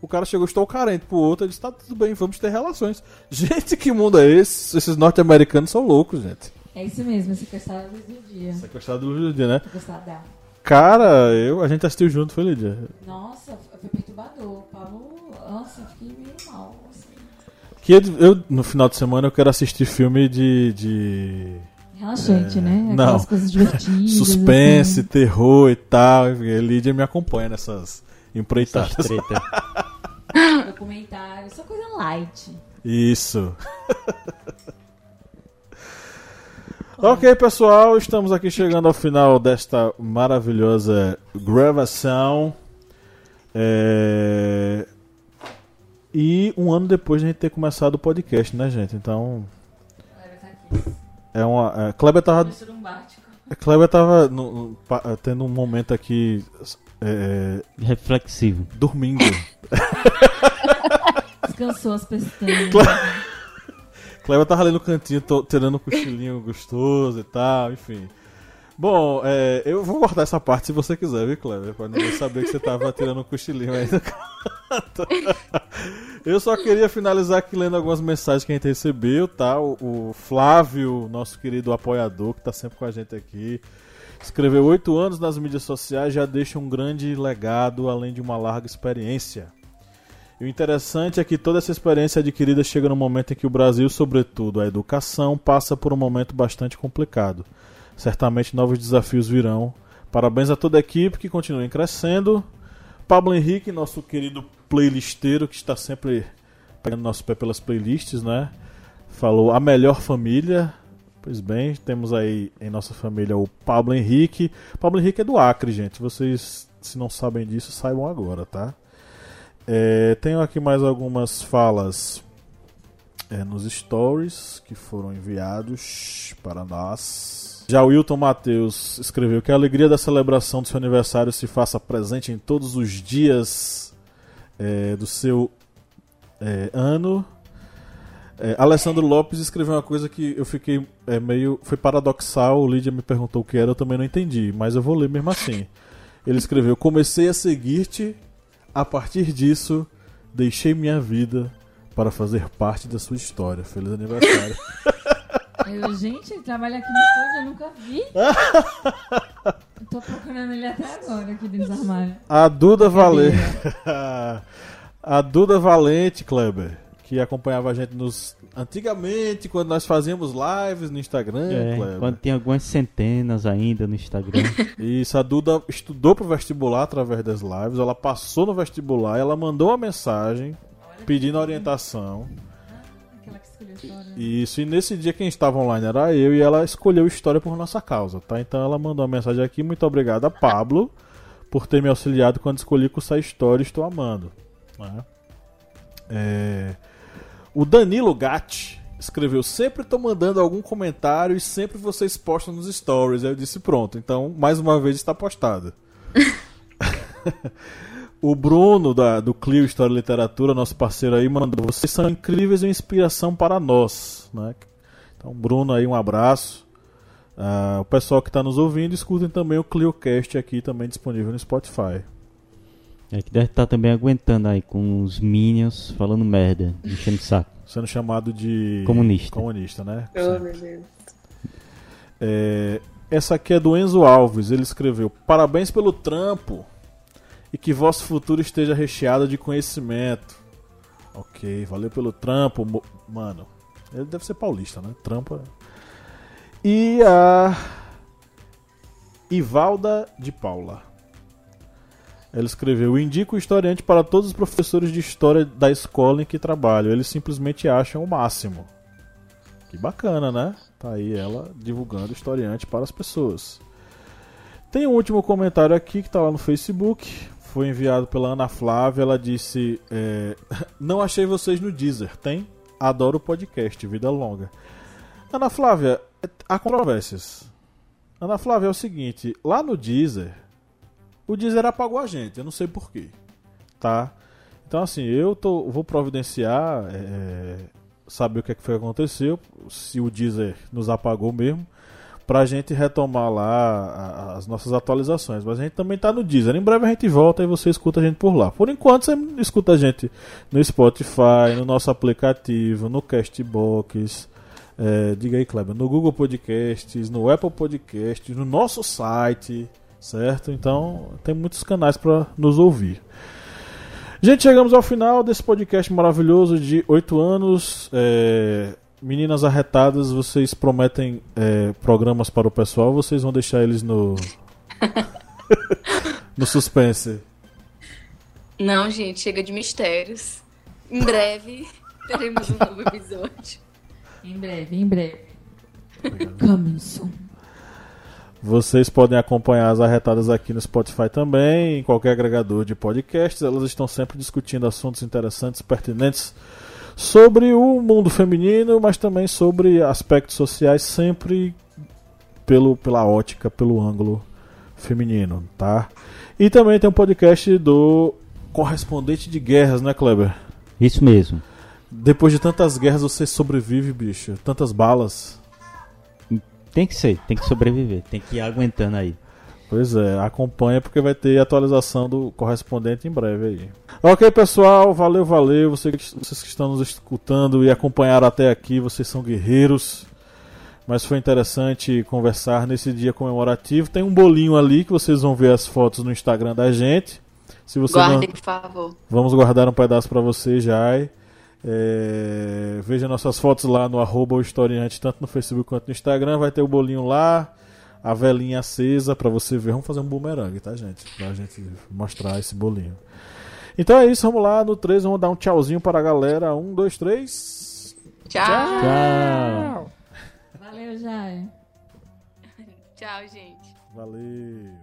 O cara chegou, estou carente pro outro, ele disse, tá tudo bem, vamos ter relações. Gente, que mundo é esse? Esses norte-americanos são loucos, gente. É isso mesmo, é sequestrar à luz do dia. Sequestrado do dia, né? Sequestrar Cara, eu, a gente assistiu junto, foi Lídia. Nossa, foi perturbador. Paulo, nossa, fiquei meio mal. Assim. Que eu, eu, no final de semana, eu quero assistir filme de. de Relaxante, É, né? não. Aquelas coisas divertidas. suspense, assim. terror e tal. A Lídia me acompanha nessas Essas empreitadas. treta. Documentário, só coisa light. Isso. ok, pessoal, estamos aqui chegando ao final desta maravilhosa gravação. É, E um ano depois de a gente ter começado o podcast, né, gente? Então. É uma. É, Kleber tava. Kleber tava no- no- tendo um momento aqui. é, Reflexivo. dormindo. Descansou as pestanas. Kleber tava ali no cantinho, tô, tirando um cochilinho gostoso e tal, enfim. Bom, é, eu vou cortar essa parte se você quiser, viu, Kleber? Pra ninguém saber que você tava tirando um cochilinho aí no canto. Eu só queria finalizar aqui lendo algumas mensagens que a gente recebeu, tá? O, o Flávio, nosso querido apoiador, que tá sempre com a gente aqui, escreveu oito anos nas mídias sociais, já deixa um grande legado, além de uma larga experiência. E o interessante é que toda essa experiência adquirida chega no momento em que o Brasil, sobretudo a educação, passa por um momento bastante complicado. Certamente novos desafios virão. Parabéns a toda a equipe que continuem crescendo. Pablo Henrique, nosso querido playlisteiro que está sempre pegando nosso pé pelas playlists, né? Falou a melhor família. Pois bem, temos aí em nossa família o Pablo Henrique. Pablo Henrique é do Acre, gente. Vocês, se não sabem disso, saibam agora, tá? É, tenho aqui mais algumas falas é, nos stories que foram enviados para nós. Já o Wilton Matheus escreveu que a alegria da celebração do seu aniversário se faça presente em todos os dias é, do seu é, ano. É, Alessandro Lopes escreveu uma coisa que eu fiquei é, meio. Foi paradoxal. O Lídia me perguntou o que era, eu também não entendi, mas eu vou ler mesmo assim. Ele escreveu: Comecei a seguir-te, a partir disso, deixei minha vida para fazer parte da sua história. Feliz aniversário. Eu, gente, ele trabalha aqui no estúdio, eu nunca vi. Eu tô procurando ele até agora aqui dentro do armário. A Duda Valente. a Duda Valente, Kleber, que acompanhava a gente nos. Antigamente, quando nós fazíamos lives no Instagram, É, quando tem algumas centenas ainda no Instagram. Isso, a Duda estudou pro vestibular através das lives, ela passou no vestibular, ela mandou uma mensagem pedindo orientação. Aquela que escolheu a história. Isso, e nesse dia quem estava online era eu e ela escolheu história por nossa causa, tá? Então ela mandou uma mensagem aqui, muito obrigada, Pablo, por ter me auxiliado quando escolhi cursar história, estou amando. né? É, O Danilo Gatti escreveu: Sempre tô mandando algum comentário e sempre vocês postam nos stories. Aí eu disse: Pronto, então mais uma vez está postado. o Bruno da, do Clio História e Literatura, nosso parceiro aí, mandou: Vocês são incríveis e inspiração para nós. Né? Então, Bruno, aí um abraço. Ah, o pessoal que está nos ouvindo, escutem também o ClioCast aqui, também disponível no Spotify. É que deve estar também aguentando aí com os Minions falando merda, enchendo o saco. Sendo chamado de Comunista. comunista né? Oh, meu Deus. É, essa aqui é do Enzo Alves. Ele escreveu: Parabéns pelo trampo e que vosso futuro esteja recheado de conhecimento. Ok, valeu pelo trampo, mano. Ele deve ser paulista, né? Trampo. é- E a Ivalda de Paula. Ela escreveu: Indico o historiante para todos os professores de história da escola em que trabalho. Eles simplesmente acham o máximo. Que bacana, né? Tá aí ela divulgando historiante para as pessoas. Tem um último comentário aqui que tá lá no Facebook. Foi enviado pela Ana Flávia. Ela disse: é, Não achei vocês no Deezer. Tem? Adoro o podcast. Vida longa. Ana Flávia, há controvérsias. Ana Flávia é o seguinte: lá no Deezer, o Deezer apagou a gente. Eu não sei porquê. Tá? Então, assim, eu tô, vou providenciar. é, saber o que, é que foi que aconteceu, se o Deezer nos apagou mesmo, pra gente retomar lá as nossas atualizações. Mas a gente também tá no Deezer. Em breve a gente volta e você escuta a gente por lá. Por enquanto você escuta a gente no Spotify, no nosso aplicativo, no Castbox. é, diga aí, Kleber, no Google Podcasts, no Apple Podcasts, no nosso site, certo? Então tem muitos canais para nos ouvir. Gente, chegamos ao final desse podcast maravilhoso de 8 anos. É, Meninas arretadas, vocês prometem é, programas para o pessoal ou vocês vão deixar eles no. no suspense? Não, gente, chega de mistérios. Em breve teremos um novo episódio. Em breve, em breve. Coming soon. Vocês podem acompanhar as arretadas aqui no Spotify também, em qualquer agregador de podcasts. Elas estão sempre discutindo assuntos interessantes, pertinentes sobre o mundo feminino, mas também sobre aspectos sociais, sempre pelo, pela ótica, pelo ângulo feminino, tá? E também tem um podcast do correspondente de guerras, né, Kleber? Isso mesmo. Depois de tantas guerras você sobrevive, bicho. Tantas balas. Tem que ser, tem que sobreviver, tem que ir aguentando aí. Pois é, acompanha porque vai ter atualização do correspondente em breve aí. Ok, pessoal, valeu, valeu. Vocês, que- vocês que estão nos escutando e acompanharam até aqui, vocês são guerreiros. Mas foi interessante conversar nesse dia comemorativo. Tem um bolinho ali que vocês vão ver as fotos no Instagram da gente. Se você não, Guardem, por favor. Vamos guardar um pedaço para você, Jai. É, veja nossas fotos lá no arroba o historiante, tanto no Facebook quanto no Instagram. Vai ter o bolinho lá. a velinha acesa pra você ver. Vamos fazer um bumerangue, tá, gente? Pra gente mostrar esse bolinho. Então é isso, vamos lá. No 3, vamos dar um tchauzinho para a galera. Um, dois, três. Tchau. Tchau. Valeu, Jai. Tchau, gente. Valeu.